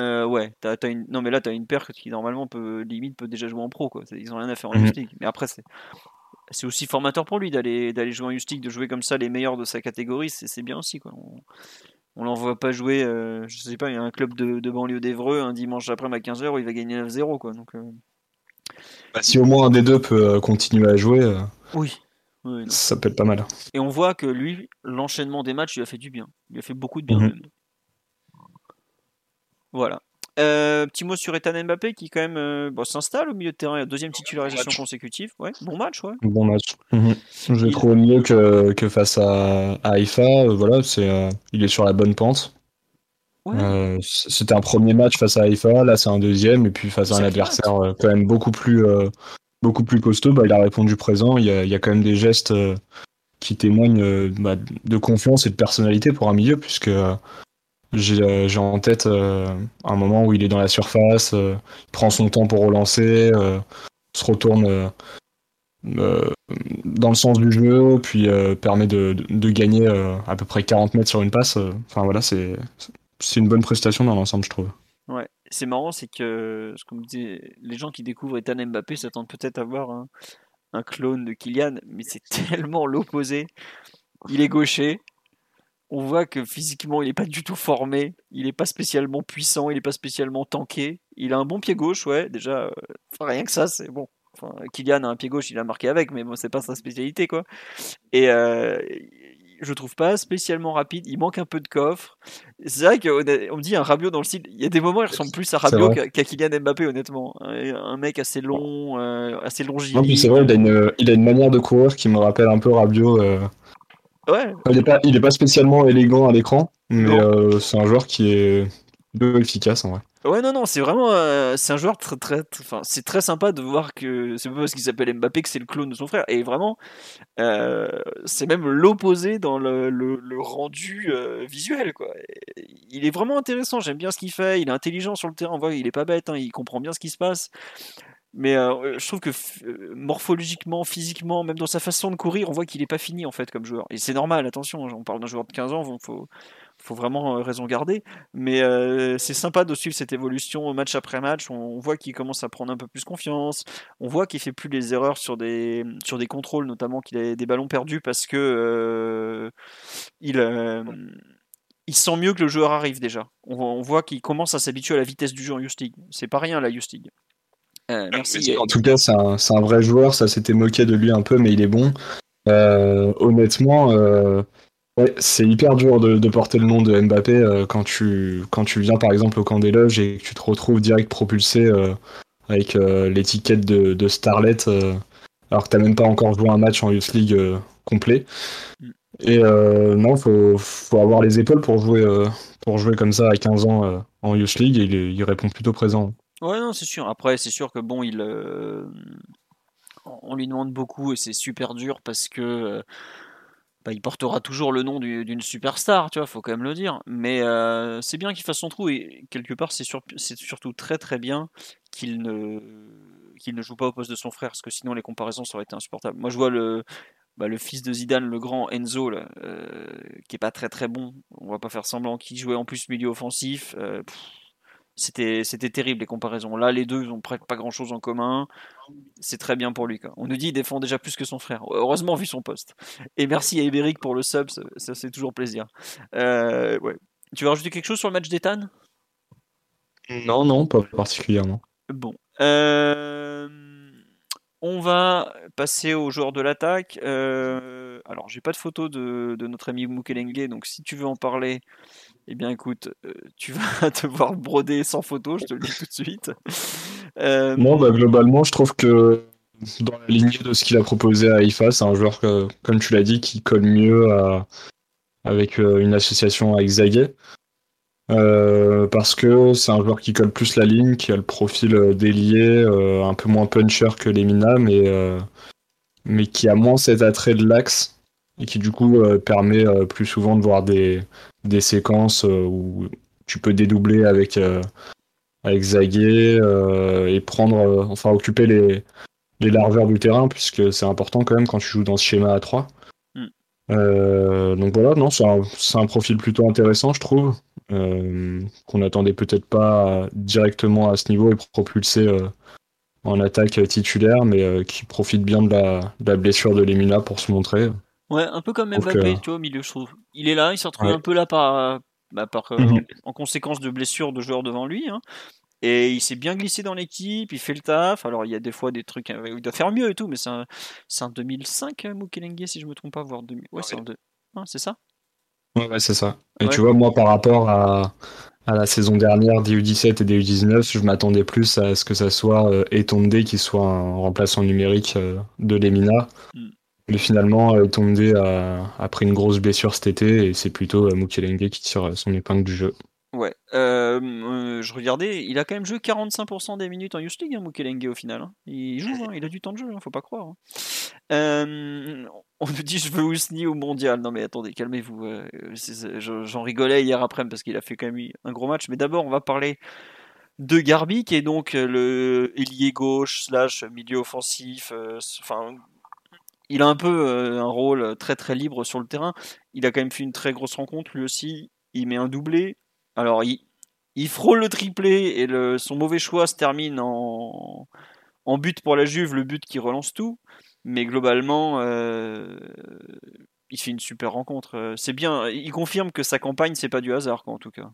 Euh, ouais, une... non mais là tu as une paire qui normalement peut limite peut déjà jouer en pro quoi. Ils ont rien à faire en mmh. Mais après c'est c'est aussi formateur pour lui d'aller d'aller jouer en Youth de jouer comme ça les meilleurs de sa catégorie, c'est bien aussi quoi. On, on l'envoie pas jouer, euh, je sais pas, il y a un club de, de banlieue d'Evreux un dimanche après à 15h où il va gagner 9-0 quoi. Donc euh, bah, si au moins un des deux peut euh, continuer à jouer, euh, oui. ça peut être pas mal. Et on voit que lui, l'enchaînement des matchs lui a fait du bien. Il a fait beaucoup de bien. Mhm. Voilà. Euh, petit mot sur Ethan Mbappé qui quand même s'installe au milieu de terrain, deuxième titularisation consécutive. Ouais, bon match, ouais. Bon match. Mhm. Je l'ai trouvé mieux que, que, face à, à Haïfa. voilà, c'est, il est sur la bonne pente. Euh, c'était un premier match face à Haïfa, là c'est un deuxième, et puis face à un adversaire euh, quand même beaucoup plus, euh, beaucoup plus costaud, bah, il a répondu présent. Il y a, il y a quand même des gestes qui témoignent bah, de confiance et de personnalité pour un milieu, puisque j'ai en tête un moment où il est dans la surface, il prend son temps pour relancer, se retourne dans le sens du jeu, puis permet de, de, de gagner à peu près 40 mètres sur une passe. Enfin voilà, c'est c'est une bonne prestation dans l'ensemble, je trouve. Ouais, c'est marrant, c'est que, les gens qui découvrent Ethan Mbappé s'attendent peut-être à voir un, clone de Kylian, mais c'est tellement l'opposé. Il est gaucher. On voit que physiquement, il n'est pas du tout formé. Il n'est pas spécialement puissant. Il n'est pas spécialement tanké. Il a un bon pied gauche, ouais. Déjà, euh, rien que ça, c'est bon. Kylian a un pied gauche, il a marqué avec, mais bon, c'est pas sa spécialité, quoi. Et euh, je trouve pas spécialement rapide. Il manque un peu de coffre. C'est vrai qu'on me dit un Rabiot dans le style. Il y a des moments, il ressemble plus à Rabiot qu'à Kylian Mbappé, honnêtement. Un mec assez long, euh, assez longiligne. c'est vrai, il a, une, il a, une, manière de courir qui me rappelle un peu Rabiot. Euh. Ouais. Il est, pas, il est pas spécialement élégant à l'écran, mais euh, c'est un joueur qui est peu efficace en vrai. Ouais, non, non, c'est vraiment. Euh, c'est un joueur très, très. Enfin, c'est très sympa de voir que c'est pas parce qu'il s'appelle Mbappé que c'est le clone de son frère. Et vraiment, euh, c'est même l'opposé dans le, le, rendu euh, visuel, quoi. il est vraiment intéressant, j'aime bien ce qu'il fait. Il est intelligent sur le terrain, on voit, il est pas bête, hein, il comprend bien ce qui se passe. Mais je trouve que morphologiquement, physiquement, même dans sa façon de courir, on voit qu'il est pas fini en fait comme joueur. Et c'est normal, attention, on parle d'un joueur de 15 ans, il faut, vraiment euh, raison garder. Mais euh, c'est sympa de suivre cette évolution match après match. On, voit qu'il commence à prendre un peu plus confiance. On voit qu'il fait plus les erreurs sur des, sur des contrôles, notamment qu'il a des ballons perdus parce que euh, il, il sent mieux que le joueur arrive déjà. On, voit qu'il commence à s'habituer à la vitesse du jeu en Justig. C'est pas rien la Justig. Merci. En tout cas, c'est un, un, vrai joueur. Ça s'était moqué de lui un peu, mais il est bon. honnêtement, Ouais, c'est hyper dur de, porter le nom de Mbappé euh, quand, tu, quand tu viens par exemple au camp des loges et que tu te retrouves direct propulsé euh, avec euh, l'étiquette de, de Starlet alors que t'as même pas encore joué un match en Youth League complet. Mm. Et non, faut, faut avoir les épaules pour jouer, pour jouer comme ça à 15 ans en Youth League et il, il, répond plutôt présent. Ouais, non, c'est sûr. Après, c'est sûr que bon, il, on lui demande beaucoup et c'est super dur parce que bah, il portera toujours le nom d'une superstar, tu vois, faut quand même le dire. Mais euh, c'est bien qu'il fasse son trou et quelque part, c'est surtout très très bien qu'il ne, qu'il ne joue pas au poste de son frère, parce que sinon les comparaisons ça aurait été insupportable. Moi, je vois le, bah, le fils de Zidane, le grand Enzo, là, euh, qui est pas très très bon. On va pas faire semblant qu'il jouait en plus milieu offensif. Euh, c'était c'était terrible les comparaisons. Là, les deux, ils ont presque pas grand chose en commun. C'est très bien pour lui. Quoi. On nous dit qu'il défend déjà plus que son frère. Heureusement, vu son poste. Et merci à Eberic pour le sub, ça, ça c'est toujours plaisir. Euh, ouais. Tu veux rajouter quelque chose sur le match d'Ethan? Non, non, pas particulièrement. Bon. Euh, on va passer aux joueurs de l'attaque. Euh, alors, j'ai pas de photo de, notre ami Mukelenge, donc si tu veux en parler, eh bien écoute, euh, tu vas devoir broder sans photo, je te le dis tout de suite. Euh... bah, globalement, je trouve que dans la lignée de ce qu'il a proposé à IFA, c'est un joueur, comme tu l'as dit, qui colle mieux avec euh, une association avec Zague. Euh, parce que c'est un joueur qui colle plus la ligne, qui a le profil délié, un peu moins puncher que Lemina, mais, mais qui a moins cet attrait de l'axe et qui du coup permet plus souvent de voir des, des séquences où tu peux dédoubler avec, avec Zaguet et prendre, enfin occuper les, les largeurs du terrain, puisque c'est important quand même quand tu joues dans ce schéma à 3. Hmm. donc voilà, non, c'est un, un, profil plutôt intéressant, je trouve. Euh, qu'on n'attendait peut-être pas directement à ce niveau et propulsé euh, en attaque titulaire, mais euh, qui profite bien de la, blessure de Lemina pour se montrer. Ouais, un peu comme Mbappé, tu vois, au milieu, je trouve. Il est là, il s'est retrouvé un peu là par, bah, mhm. en conséquence de blessures de joueurs devant lui. Hein. Et il s'est bien glissé dans l'équipe, il fait le taf. Alors il y a des fois des trucs, il doit faire mieux et tout, mais c'est un, un, 2005, Mukelenge, si je me trompe pas, voire 2000. Ouais, c'est hein, c'est ça? Ouais, c'est ça. Et tu vois, moi, par rapport à, à la saison dernière DU17 et DU19, je m'attendais plus à ce que ça soit euh, Etonde qui soit un remplaçant numérique euh, de Lemina. Mm. Mais finalement, Etonde a, a, pris une grosse blessure cet été et c'est plutôt euh, Mukelenge qui tire son épingle du jeu. Ouais, euh, euh, je regardais, il a quand même joué 45% des minutes en Youth League, hein, Mukelenge au final. Hein. Il joue, hein, il a du temps de jeu, faut pas croire. Euh, on nous dit je veux Ousni au mondial. Non mais attendez, calmez-vous. J'en rigolais hier après parce qu'il a fait quand même un gros match. Mais d'abord, on va parler de Garbi qui est donc le ailier gauche slash milieu offensif. Enfin, il a un peu un rôle très très libre sur le terrain. Il a quand même fait une très grosse rencontre lui aussi. Il met un doublé. Alors, il, frôle le triplé et son mauvais choix se termine en, but pour la Juve, le but qui relance tout. Mais globalement, euh, il fait une super rencontre. C'est bien. Il confirme que sa campagne, c'est pas du hasard, quoi, en tout cas.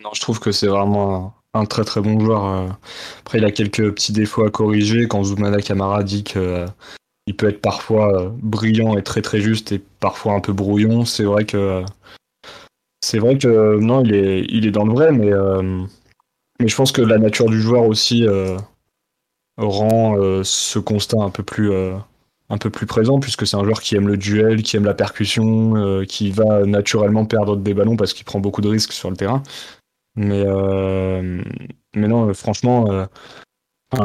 non, je trouve que c'est vraiment un, très très bon joueur. Euh. Après, il a quelques petits défauts à corriger. Quand Zoumana Camara dit qu'il euh, peut être parfois brillant et très très juste et parfois un peu brouillon, c'est vrai que c'est vrai que non, il est, il est dans le vrai, mais, euh, mais je pense que la nature du joueur aussi euh, rend euh, ce constat un peu plus, un peu plus présent, puisque c'est un joueur qui aime le duel, qui aime la percussion, qui va naturellement perdre des ballons parce qu'il prend beaucoup de risques sur le terrain. Mais, mais non, franchement,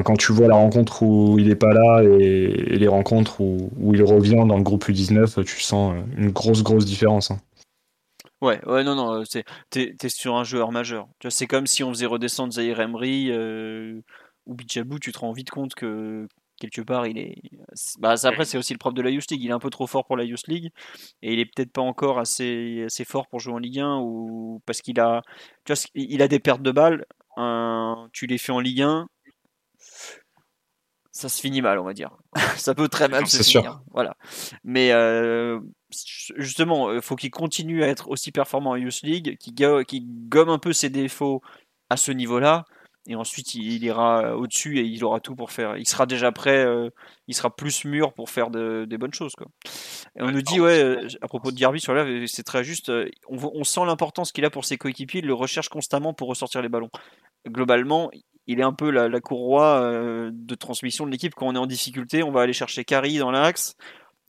quand tu vois la rencontre où il n'est pas là et, les rencontres où, où, il revient dans le groupe U19, tu sens une grosse, grosse différence. Hein. Ouais, ouais, non, non, c'est, t'es, sur un joueur majeur. C'est comme si on faisait redescendre Zahir Emery euh, ou Bichabou, tu te rends vite compte que quelque part il est. Bah, après, c'est aussi le propre de la Youth League. Il est un peu trop fort pour la Youth League et il est peut-être pas encore assez, assez fort pour jouer en Ligue 1 ou parce qu'il a, tu vois, il a des pertes de balles. tu les fais en Ligue 1, ça se finit mal, on va dire. ça peut très mal se finir. Sûr. Voilà. Mais euh, justement, il faut qu'il continue à être aussi performant en Youth League, qu'il gomme un peu ses défauts à ce niveau-là. Et ensuite, il, ira au-dessus et il aura tout pour faire. Il sera déjà prêt, euh, il sera plus mûr pour faire des bonnes choses. Quoi. Et on nous dit, ouais, euh, à propos de Garbi sur là, c'est très juste. On, on sent l'importance qu'il a pour ses coéquipiers. Il le recherche constamment pour ressortir les ballons. Globalement, il est un peu la, courroie euh, de transmission de l'équipe. Quand on est en difficulté, on va aller chercher Kari dans l'axe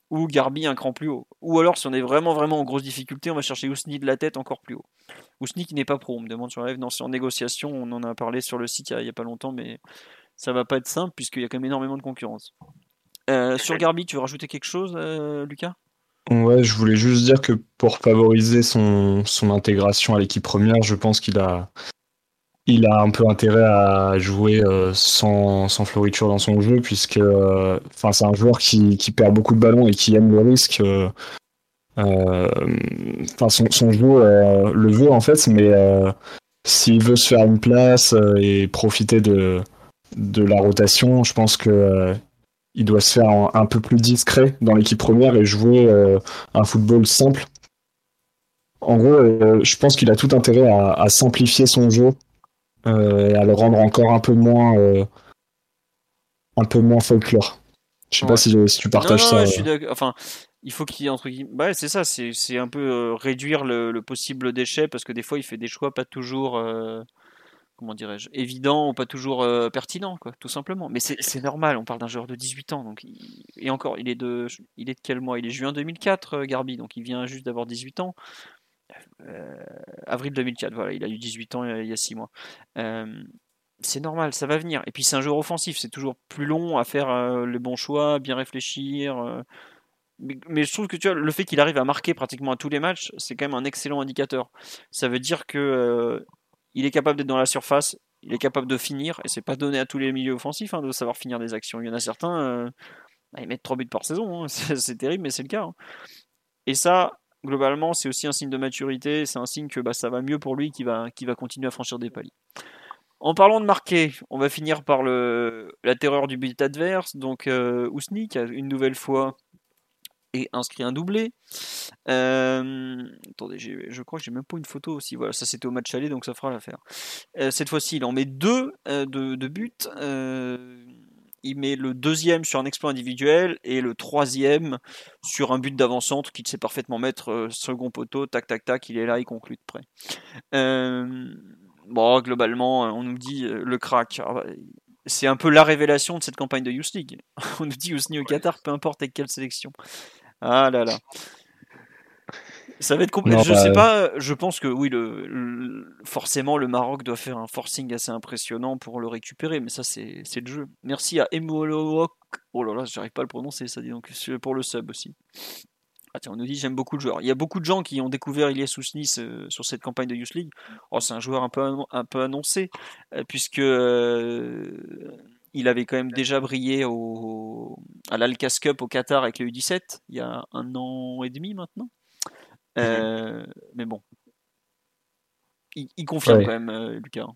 ou Garbi un cran plus haut. Ou alors, si on est vraiment vraiment en grosse difficulté, on va chercher Ousni de la tête encore plus haut. Ousni qui n'est pas pro, on me demande sur live. Non, c'est en négociation. On en a parlé sur le site il n'y a, pas longtemps, mais ça va pas être simple puisqu'il y a quand même énormément de concurrence. Euh, sur Garbi, tu veux rajouter quelque chose, euh, Lucas? Ouais, je voulais juste dire que pour favoriser son intégration à l'équipe première, je pense qu'il a, il a un peu intérêt à jouer euh, sans, floriture dans son jeu, puisque euh, c'est un joueur qui, perd beaucoup de ballons et qui aime le risque. Euh, enfin, son, son, jeu le veut en fait, mais s'il veut se faire une place et profiter de, la rotation, je pense que il doit se faire un, peu plus discret dans l'équipe première et jouer un football simple. En gros, je pense qu'il a tout intérêt à, simplifier son jeu et à le rendre encore un peu moins euh, un peu moins folklore. Je sais pas si, si, tu partages non, ça. Je suis enfin, il faut qu'il entre guillemets. Bah, c'est ça, c'est un peu euh, réduire le, le, possible déchet parce que des fois il fait des choix pas toujours. Euh, comment dirais-je, évident ou pas toujours euh, pertinent, quoi, tout simplement. Mais c'est normal, on parle d'un joueur de 18 ans, donc et encore, il est de, il est de quel mois? Il est juin 2004, Garbi, donc il vient juste d'avoir 18 ans. Euh, avril 2004, voilà, il a eu 18 ans il y a 6 mois. Euh, c'est normal, ça va venir. Et puis c'est un joueur offensif, c'est toujours plus long à faire euh, les bons choix, bien réfléchir. Mais, je trouve que tu vois, le fait qu'il arrive à marquer pratiquement à tous les matchs, c'est quand même un excellent indicateur. Ça veut dire que il est capable d'être dans la surface, il est capable de finir, et c'est pas donné à tous les milieux offensifs hein, de savoir finir des actions. Il y en a certains, bah, ils mettent 3 buts par saison, hein. c'est terrible, mais c'est le cas. Hein. Et ça, globalement, c'est aussi un signe de maturité, c'est un signe que bah, ça va mieux pour lui, qui va, continuer à franchir des paliers. En parlant de marquer, on va finir par le, la terreur du but adverse. Donc euh, une nouvelle fois et inscrit un doublé. Euh, attendez, je crois que j'ai même pas une photo aussi. Voilà, ça c'était au match aller, donc ça fera l'affaire. Euh, cette fois-ci, il en met deux euh, de, de buts. Euh, il met le deuxième sur un exploit individuel et le troisième sur un but d'avant-centre qu'il sait parfaitement mettre euh, second poteau, tac tac tac, il est là, il conclut de près. Euh, bon, globalement, on nous dit euh, le crack. C'est un peu la révélation de cette campagne de Youth League. on nous dit Ousni au Qatar, peu importe avec quelle sélection. Ah là là. Ça va être compliqué. Je bah, sais pas. Je pense que oui, le, forcément le Maroc doit faire un forcing assez impressionnant pour le récupérer, mais ça c'est le jeu. Merci à Emolowok. Oh là là, j'arrive pas à le prononcer, ça dit donc pour le sub aussi. Ah tiens, on nous dit j'aime beaucoup le joueur. Il y a beaucoup de gens qui ont découvert Ilias Ousnis euh, sur cette campagne de Youth League. Oh, c'est un joueur un peu un peu annoncé euh, puisque euh, il avait quand même déjà brillé au, à l'Alcas Cup au Qatar avec le U17 il y a un an et demi maintenant. Euh, mais bon, il, confirme quand même, euh, Lucas.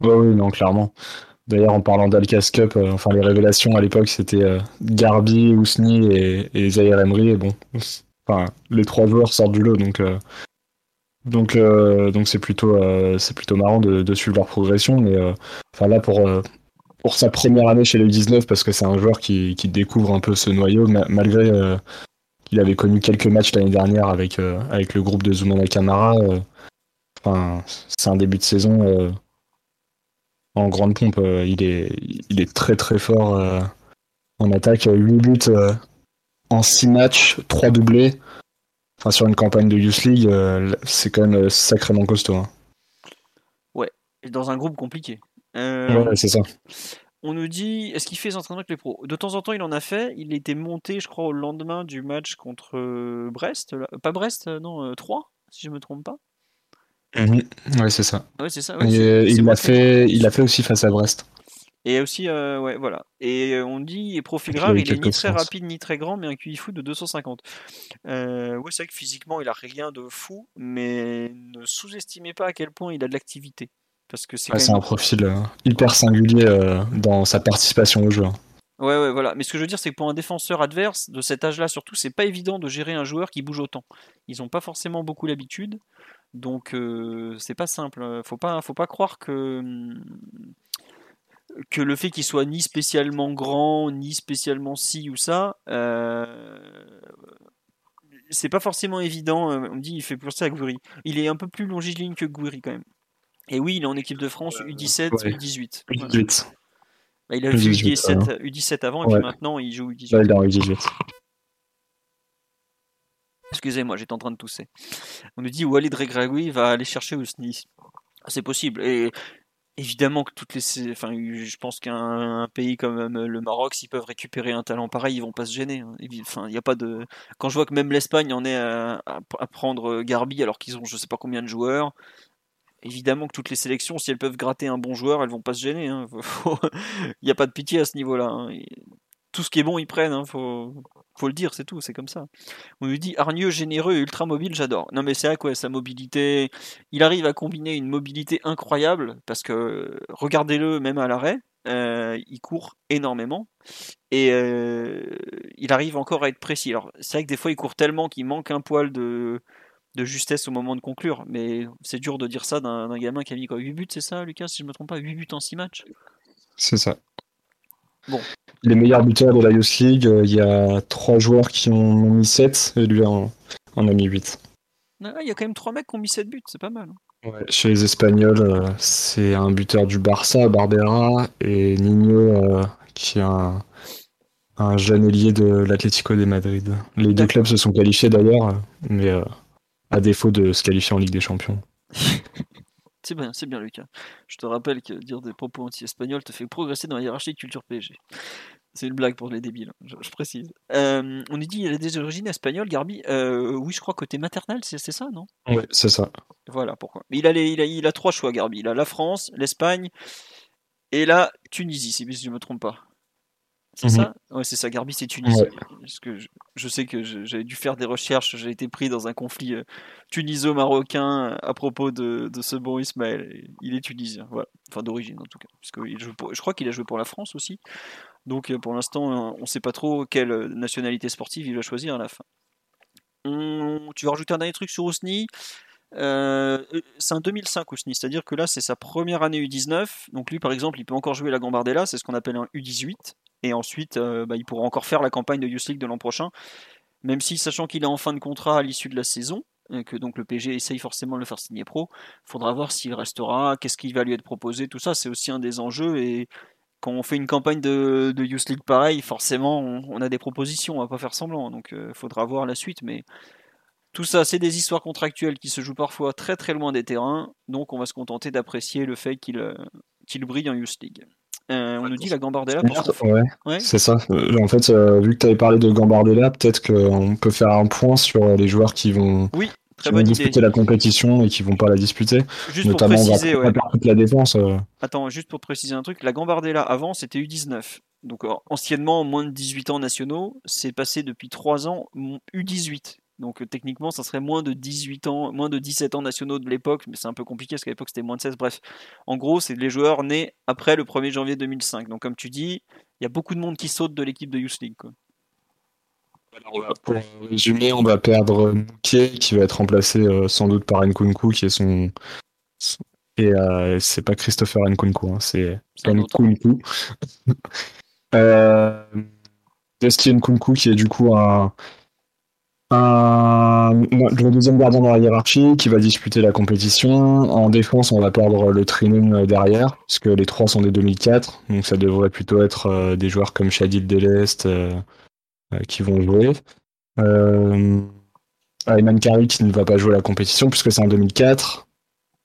Oui, oui, non, clairement. D'ailleurs, en parlant d'Alcas Cup, euh, enfin les révélations à l'époque, c'était Garbi, Ousni et, et Zahir Emery. Et bon, enfin, les trois joueurs sortent du lot, donc donc donc c'est plutôt c'est plutôt marrant de, suivre leur progression. Mais enfin là pour pour sa première année chez les 19 parce que c'est un joueur qui, qui, découvre un peu ce noyau malgré il avait connu quelques matchs l'année dernière avec, euh, avec le groupe de Zumana Kamara. Euh, enfin, c'est un début de saison euh, en grande pompe. il, est, il est très très fort en attaque. 8 buts en 6 matchs, 3 doublés. Enfin, sur une campagne de Youth League, c'est quand même sacrément costaud. Hein. Ouais, et dans un groupe compliqué. Ouais, c'est ça. On nous dit, est-ce qu'il fait des entraînements avec les pros? De temps en temps, il en a fait. Il était monté, je crois, au lendemain du match contre euh, Brest. Pas Brest, euh, non, 3, euh, si je me trompe pas. Mhm. Ouais, c'est ça. Ouais, c'est ça. il l'a fait, il a fait aussi face à Brest. Et aussi, ouais, voilà. Et on dit, et profil rare, il est ni très rapide ni très grand, mais un QI fou de 250. ouais, c'est vrai que physiquement, il a rien de fou, mais ne sous-estimez pas à quel point il a de l'activité. Parce que c'est un profil euh, hyper singulier euh, dans sa participation au jeu. Ouais, ouais, voilà. Mais ce que je veux dire, c'est que pour un défenseur adverse, de cet âge-là surtout, c'est pas évident de gérer un joueur qui bouge autant. Ils n'ont pas forcément beaucoup l'habitude. Donc, euh, c'est pas simple. Faut pas, faut pas croire que, que le fait qu'il soit ni spécialement grand, ni spécialement ci ou ça, c'est pas forcément évident. On me dit, il fait plus ça à Gouiri. Il est un peu plus longiligne que Gouiri quand même. Et oui, il est en équipe de France U17, U18. U18. Bah, il a vu U17, U17 avant et puis maintenant il joue U18. il est en U18. Excusez-moi, j'étais en train de tousser. On nous dit Walid Regragui va aller chercher Ousni. C'est possible. Et évidemment que toutes les, enfin, je pense qu'un pays comme le Maroc, s'ils peuvent récupérer un talent pareil, ils vont pas se gêner. Hein. Enfin, il y a pas de. Quand je vois que même l'Espagne en est à, prendre Garbi alors qu'ils ont je sais pas combien de joueurs, évidemment que toutes les sélections, si elles peuvent gratter un bon joueur, elles vont pas se gêner. Hein. Il n'y a pas de pitié à ce niveau-là. Hein. Tout ce qui est bon, ils prennent. Hein. Faut... le dire, c'est tout, c'est comme ça. On lui dit hargneux, généreux ultra mobile, j'adore. Non mais c'est vrai quoi, sa mobilité, il arrive à combiner une mobilité incroyable parce que regardez-le même à l'arrêt, euh, il court énormément et euh, il arrive encore à être précis. Alors c'est vrai que des fois il court tellement qu'il manque un poil de de justesse au moment de conclure. Mais c'est dur de dire ça d'un gamin qui a mis quoi 8 buts, c'est ça, Lucas, si je me trompe pas 8 buts en 6 matchs? C'est ça. Bon. Les meilleurs buteurs de la Youth League, euh, il y a 3 joueurs qui ont mis 7 et lui en, a mis 8. Ah, il y a quand même 3 mecs qui ont mis 7 buts, c'est pas mal. Hein. chez les Espagnols, euh, c'est un buteur du Barça, Barbera, et Nino, euh, qui est un, un jeune ailier de l'Atlético de Madrid. Les deux clubs se sont qualifiés d'ailleurs, mais à défaut de se qualifier en Ligue des Champions. c'est bien, c'est bien Lucas. Je te rappelle que dire des propos anti-espagnols te fait progresser dans la hiérarchie de culture PSG. C'est une blague pour les débiles, hein, je, précise. Euh, on nous dit qu'il a des origines espagnoles, Garbi. Euh, oui, je crois côté maternel, c'est ça, non? Oui, c'est ça. Voilà pourquoi. Mais il a, il, a, il a trois choix, Garbi. Il a la France, l'Espagne et la Tunisie, si je ne me trompe pas. C'est ça? Mhm. Ouais, c'est ça. Garbi, c'est Tunis. Parce que je, sais que j'avais dû faire des recherches. J'ai été pris dans un conflit euh, tuniso-marocain à propos de, ce bon Ismaël. Il est tunisien, voilà. Enfin, d'origine en tout cas. Parce que je crois qu'il a joué pour la France aussi. Donc, euh, pour l'instant, on ne sait pas trop quelle nationalité sportive il va choisir à la fin. Tu vas rajouter un dernier truc sur Ousni euh, c'est un 2005 Ousni, c'est-à-dire que là c'est sa première année U19. Donc lui par exemple, il peut encore jouer la Gambardella, c'est ce qu'on appelle un U18 et ensuite euh, bah, il pourra encore faire la campagne de Youth League de l'an prochain, même si sachant qu'il est en fin de contrat à l'issue de la saison, et que donc le PG essaye forcément de le faire signer pro, faudra voir s'il restera, qu'est-ce qui va lui être proposé, tout ça c'est aussi un des enjeux. Et quand on fait une campagne de, de Youth League pareil, forcément on, a des propositions, on va pas faire semblant, donc euh, faudra voir la suite, mais tout ça c'est des histoires contractuelles qui se jouent parfois très très loin des terrains, donc on va se contenter d'apprécier le fait qu'il euh, qu'il brille en Youth League. Euh, on nous dit la Gambardella. Ouais, c'est ça. Euh, en fait, euh, vu que tu avais parlé de Gambardella, peut-être qu'on peut faire un point sur les joueurs qui vont, oui, disputer la compétition et qui vont pas la disputer. Juste Notamment, pour préciser, ouais. toute la défense. Attends, juste pour préciser un truc, la Gambardella avant c'était U19. Donc anciennement moins de 18 ans nationaux, c'est passé depuis 3 ans U18. Donc euh, techniquement, ça serait moins de 18 ans, moins de 17 ans nationaux de l'époque, mais c'est un peu compliqué parce qu'à l'époque c'était moins de 16. Bref, en gros, c'est les joueurs nés après le 1er janvier 2005. Donc comme tu dis, il y a beaucoup de monde qui saute de l'équipe de Youth League. pour résumer, on va perdre Mouquet qui va être remplacé euh, sans doute par Nkunku qui est son. Et euh, c'est pas Christopher Nkunku, hein, c'est Nkunku. euh, Nkunku qui est du coup un le deuxième gardien dans la hiérarchie qui va disputer la compétition. En défense, on va perdre le training euh, derrière, puisque les trois sont des 2004. Donc ça devrait plutôt être euh, des joueurs comme Shadil Delest euh, qui vont jouer. Euh, Ayman Kari qui ne va pas jouer la compétition puisque c'est en 2004.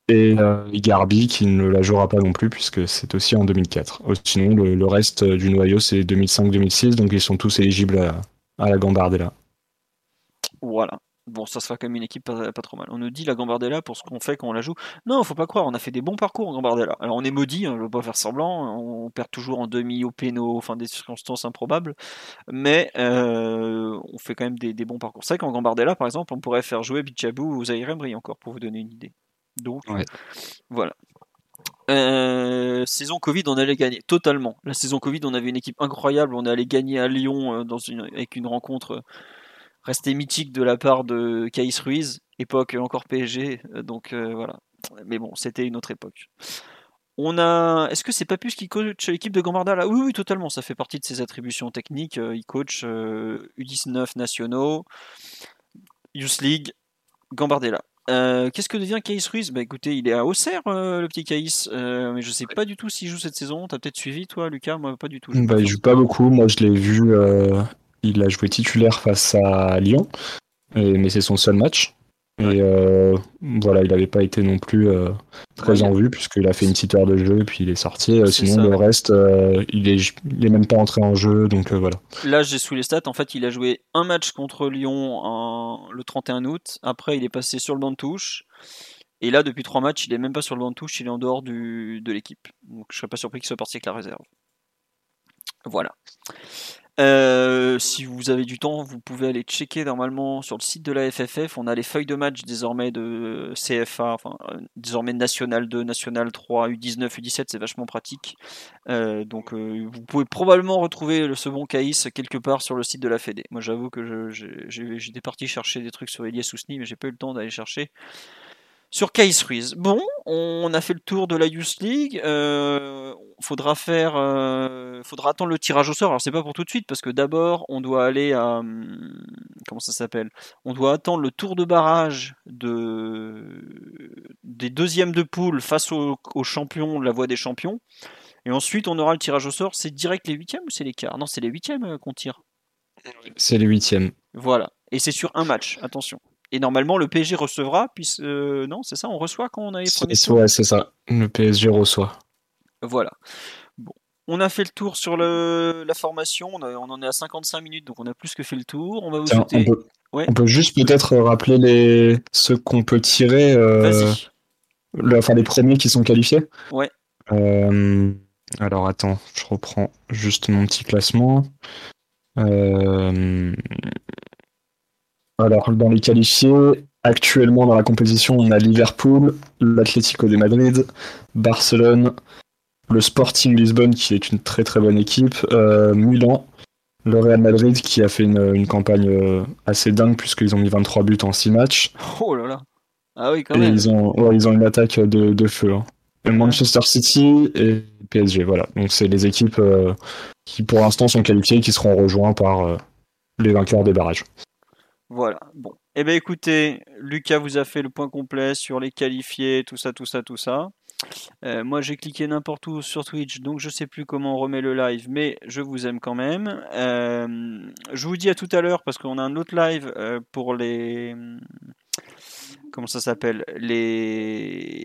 Et Garbi qui ne la jouera pas non plus puisque c'est aussi en 2004. Sinon, le, reste du noyau c'est 2005-2006, donc ils sont tous éligibles à la Gambardella. Voilà. Bon, ça sera quand même une équipe pas, trop mal. On nous dit la Gambardella pour ce qu'on fait quand on la joue. Non, faut pas croire, on a fait des bons parcours en Gambardella. Alors on est maudit, hein, je ne veux pas faire semblant, on perd toujours en demi au péno, enfin des circonstances improbables, mais euh, on fait quand même des, bons parcours. C'est vrai qu'en Gambardella, par exemple, on pourrait faire jouer Bichabou ou Zahir Embry encore, pour vous donner une idée. Donc, voilà. Euh, saison Covid, on allait gagner totalement. La saison Covid, on avait une équipe incroyable, on allait gagner à Lyon euh, dans une, avec une rencontre resté mythique de la part de Caïs Ruiz, époque encore PSG, euh, donc euh, voilà. Mais bon, c'était une autre époque. On a. Est-ce que c'est Papus qui coach l'équipe de Gambardella? Là oui, oui, totalement. Ça fait partie de ses attributions techniques. Euh, il coach U19 nationaux, Youth League, Gambardella. Qu'est-ce que devient Caïs Ruiz? Bah écoutez, il est à Auxerre, le petit Caïs, mais je sais pas du tout s'il joue cette saison. T'as peut-être suivi, toi, Lucas? Moi, pas du tout. Bah, il joue pas beaucoup. Moi, je l'ai vu il a joué titulaire face à Lyon, mais c'est son seul match. Et euh, voilà, il n'avait pas été non plus euh, très en vue, puisqu'il a fait une petite heure de jeu, puis il est sorti. Euh, sinon, le reste, il, est, il est même pas entré en jeu, donc voilà. Là, j'ai sous les stats, en fait, il a joué un match contre Lyon le 31 août. Après, il est passé sur le banc de touche. Et là, depuis trois matchs, il est même pas sur le banc de touche, il est en dehors du, de l'équipe. Donc, je serais pas surpris qu'il soit parti avec la réserve. Voilà. Euh, si vous avez du temps, vous pouvez aller checker normalement sur le site de la FFF. On a les feuilles de match désormais de CFA, enfin euh, désormais National 2, National 3, U19, U17, c'est vachement pratique. Euh, donc vous pouvez probablement retrouver le second Caïs quelque part sur le site de la Fédé. Moi j'avoue que j'étais parti chercher des trucs sur Elias Sousni, mais j'ai pas eu le temps d'aller chercher sur Case Ruiz. Bon, on a fait le tour de la Youth League. Euh, faudra faire, euh, faudra attendre le tirage au sort. Alors c'est pas pour tout de suite parce que d'abord on doit aller à hum, comment ça s'appelle? On doit attendre le tour de barrage de des deuxièmes de poule face aux champions de la voie des champions. Et ensuite on aura le tirage au sort. C'est direct les huitièmes ou c'est les quarts? Non, c'est les huitièmes euh, qu'on tire. C'est les huitièmes. Voilà. Et c'est sur un match. Attention. Et normalement, le PSG recevra, puis euh, non, c'est ça, on reçoit quand on a les premiers Ouais, c'est ça. Le PSG reçoit. Voilà. Bon. On a fait le tour sur le, la formation, on, en est à 55 minutes, donc on a plus que fait le tour. On va vous souhaiter... on, peut, juste peut-être rappeler les... ceux qu'on peut tirer. Euh... Le... Enfin, les premiers qui sont qualifiés. Ouais. Euh, alors attends, je reprends juste mon petit classement. Euh... Alors, dans les qualifiés, actuellement dans la compétition, on a Liverpool, l'Atlético de Madrid, Barcelone, le Sporting Lisbonne, qui est une très très bonne équipe, euh, Milan, le Real Madrid, qui a fait une, campagne euh, assez dingue, puisqu'ils ont mis 23 buts en 6 matchs. Oh là là Ah oui, quand même ils ont, ils ont une attaque de, feu. Hein. Manchester City et PSG, voilà. Donc, c'est les équipes euh, qui, pour l'instant, sont qualifiées qui seront rejoints par les vainqueurs des barrages. Voilà. Bon. Eh bien, écoutez, Lucas vous a fait le point complet sur les qualifiés, tout ça, tout ça, tout ça. Euh, moi, j'ai cliqué n'importe où sur Twitch, donc je sais plus comment on remet le live, mais je vous aime quand même. Euh, je vous dis à tout à l'heure parce qu'on a un autre live euh, pour les comment ça s'appelle les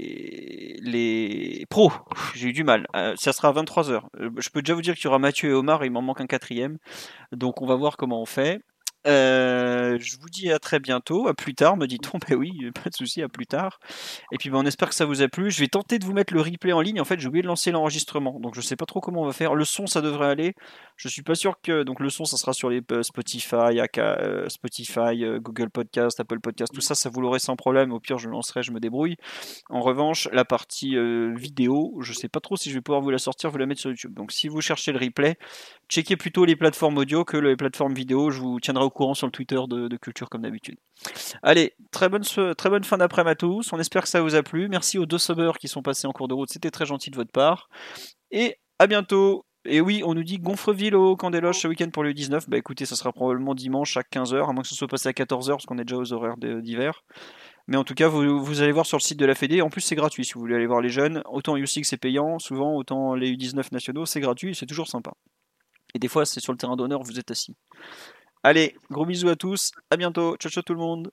les pros. J'ai eu du mal. ça sera à 23h. Je peux déjà vous dire qu'il y aura Mathieu et Omar, il m'en manque un quatrième. Donc on va voir comment on fait. Euh, je vous dis à très bientôt, à plus tard, me dit-on. Ben oui, pas de souci, à plus tard. Et puis ben, on espère que ça vous a plu. Je vais tenter de vous mettre le replay en ligne. En fait, j'ai oublié de lancer l'enregistrement, donc je sais pas trop comment on va faire. Le son, ça devrait aller. Je suis pas sûr que donc le son, ça sera sur les euh, Spotify, euh, Spotify, Google Podcast, Apple Podcast, tout ça, ça vous l'aurez sans problème. Au pire, je lancerai, je me débrouille. En revanche, la partie vidéo, je sais pas trop si je vais pouvoir vous la sortir, vous la mettre sur YouTube. Donc si vous cherchez le replay, checkez plutôt les plateformes audio que les plateformes vidéo. Je vous tiendrai au courant sur le Twitter de, Culture comme d'habitude. Allez, très bonne, très bonne fin d'après-midi à tous. On espère que ça vous a plu. Merci aux deux subbers qui sont passés en cours de route. C'était très gentil de votre part. Et à bientôt. Et oui, on nous dit Gonfreville au loges ce week-end pour le 19. Bah écoutez, ça sera probablement dimanche à 15h, à moins que ce soit passé à 14h, parce qu'on est déjà aux horaires d'hiver. Mais en tout cas, vous, allez voir sur le site de la Fédé. En plus, c'est gratuit si vous voulez aller voir les jeunes. Autant U6 c'est payant, souvent, autant les U19 nationaux, c'est gratuit, c'est toujours sympa. Et des fois, c'est sur le terrain d'honneur, vous êtes assis. Allez, gros bisous à tous, à bientôt, ciao ciao tout le monde.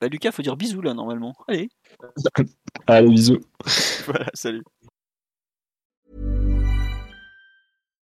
Bah Lucas, faut dire bisous là normalement. Allez. Allez, bisous. voilà, salut.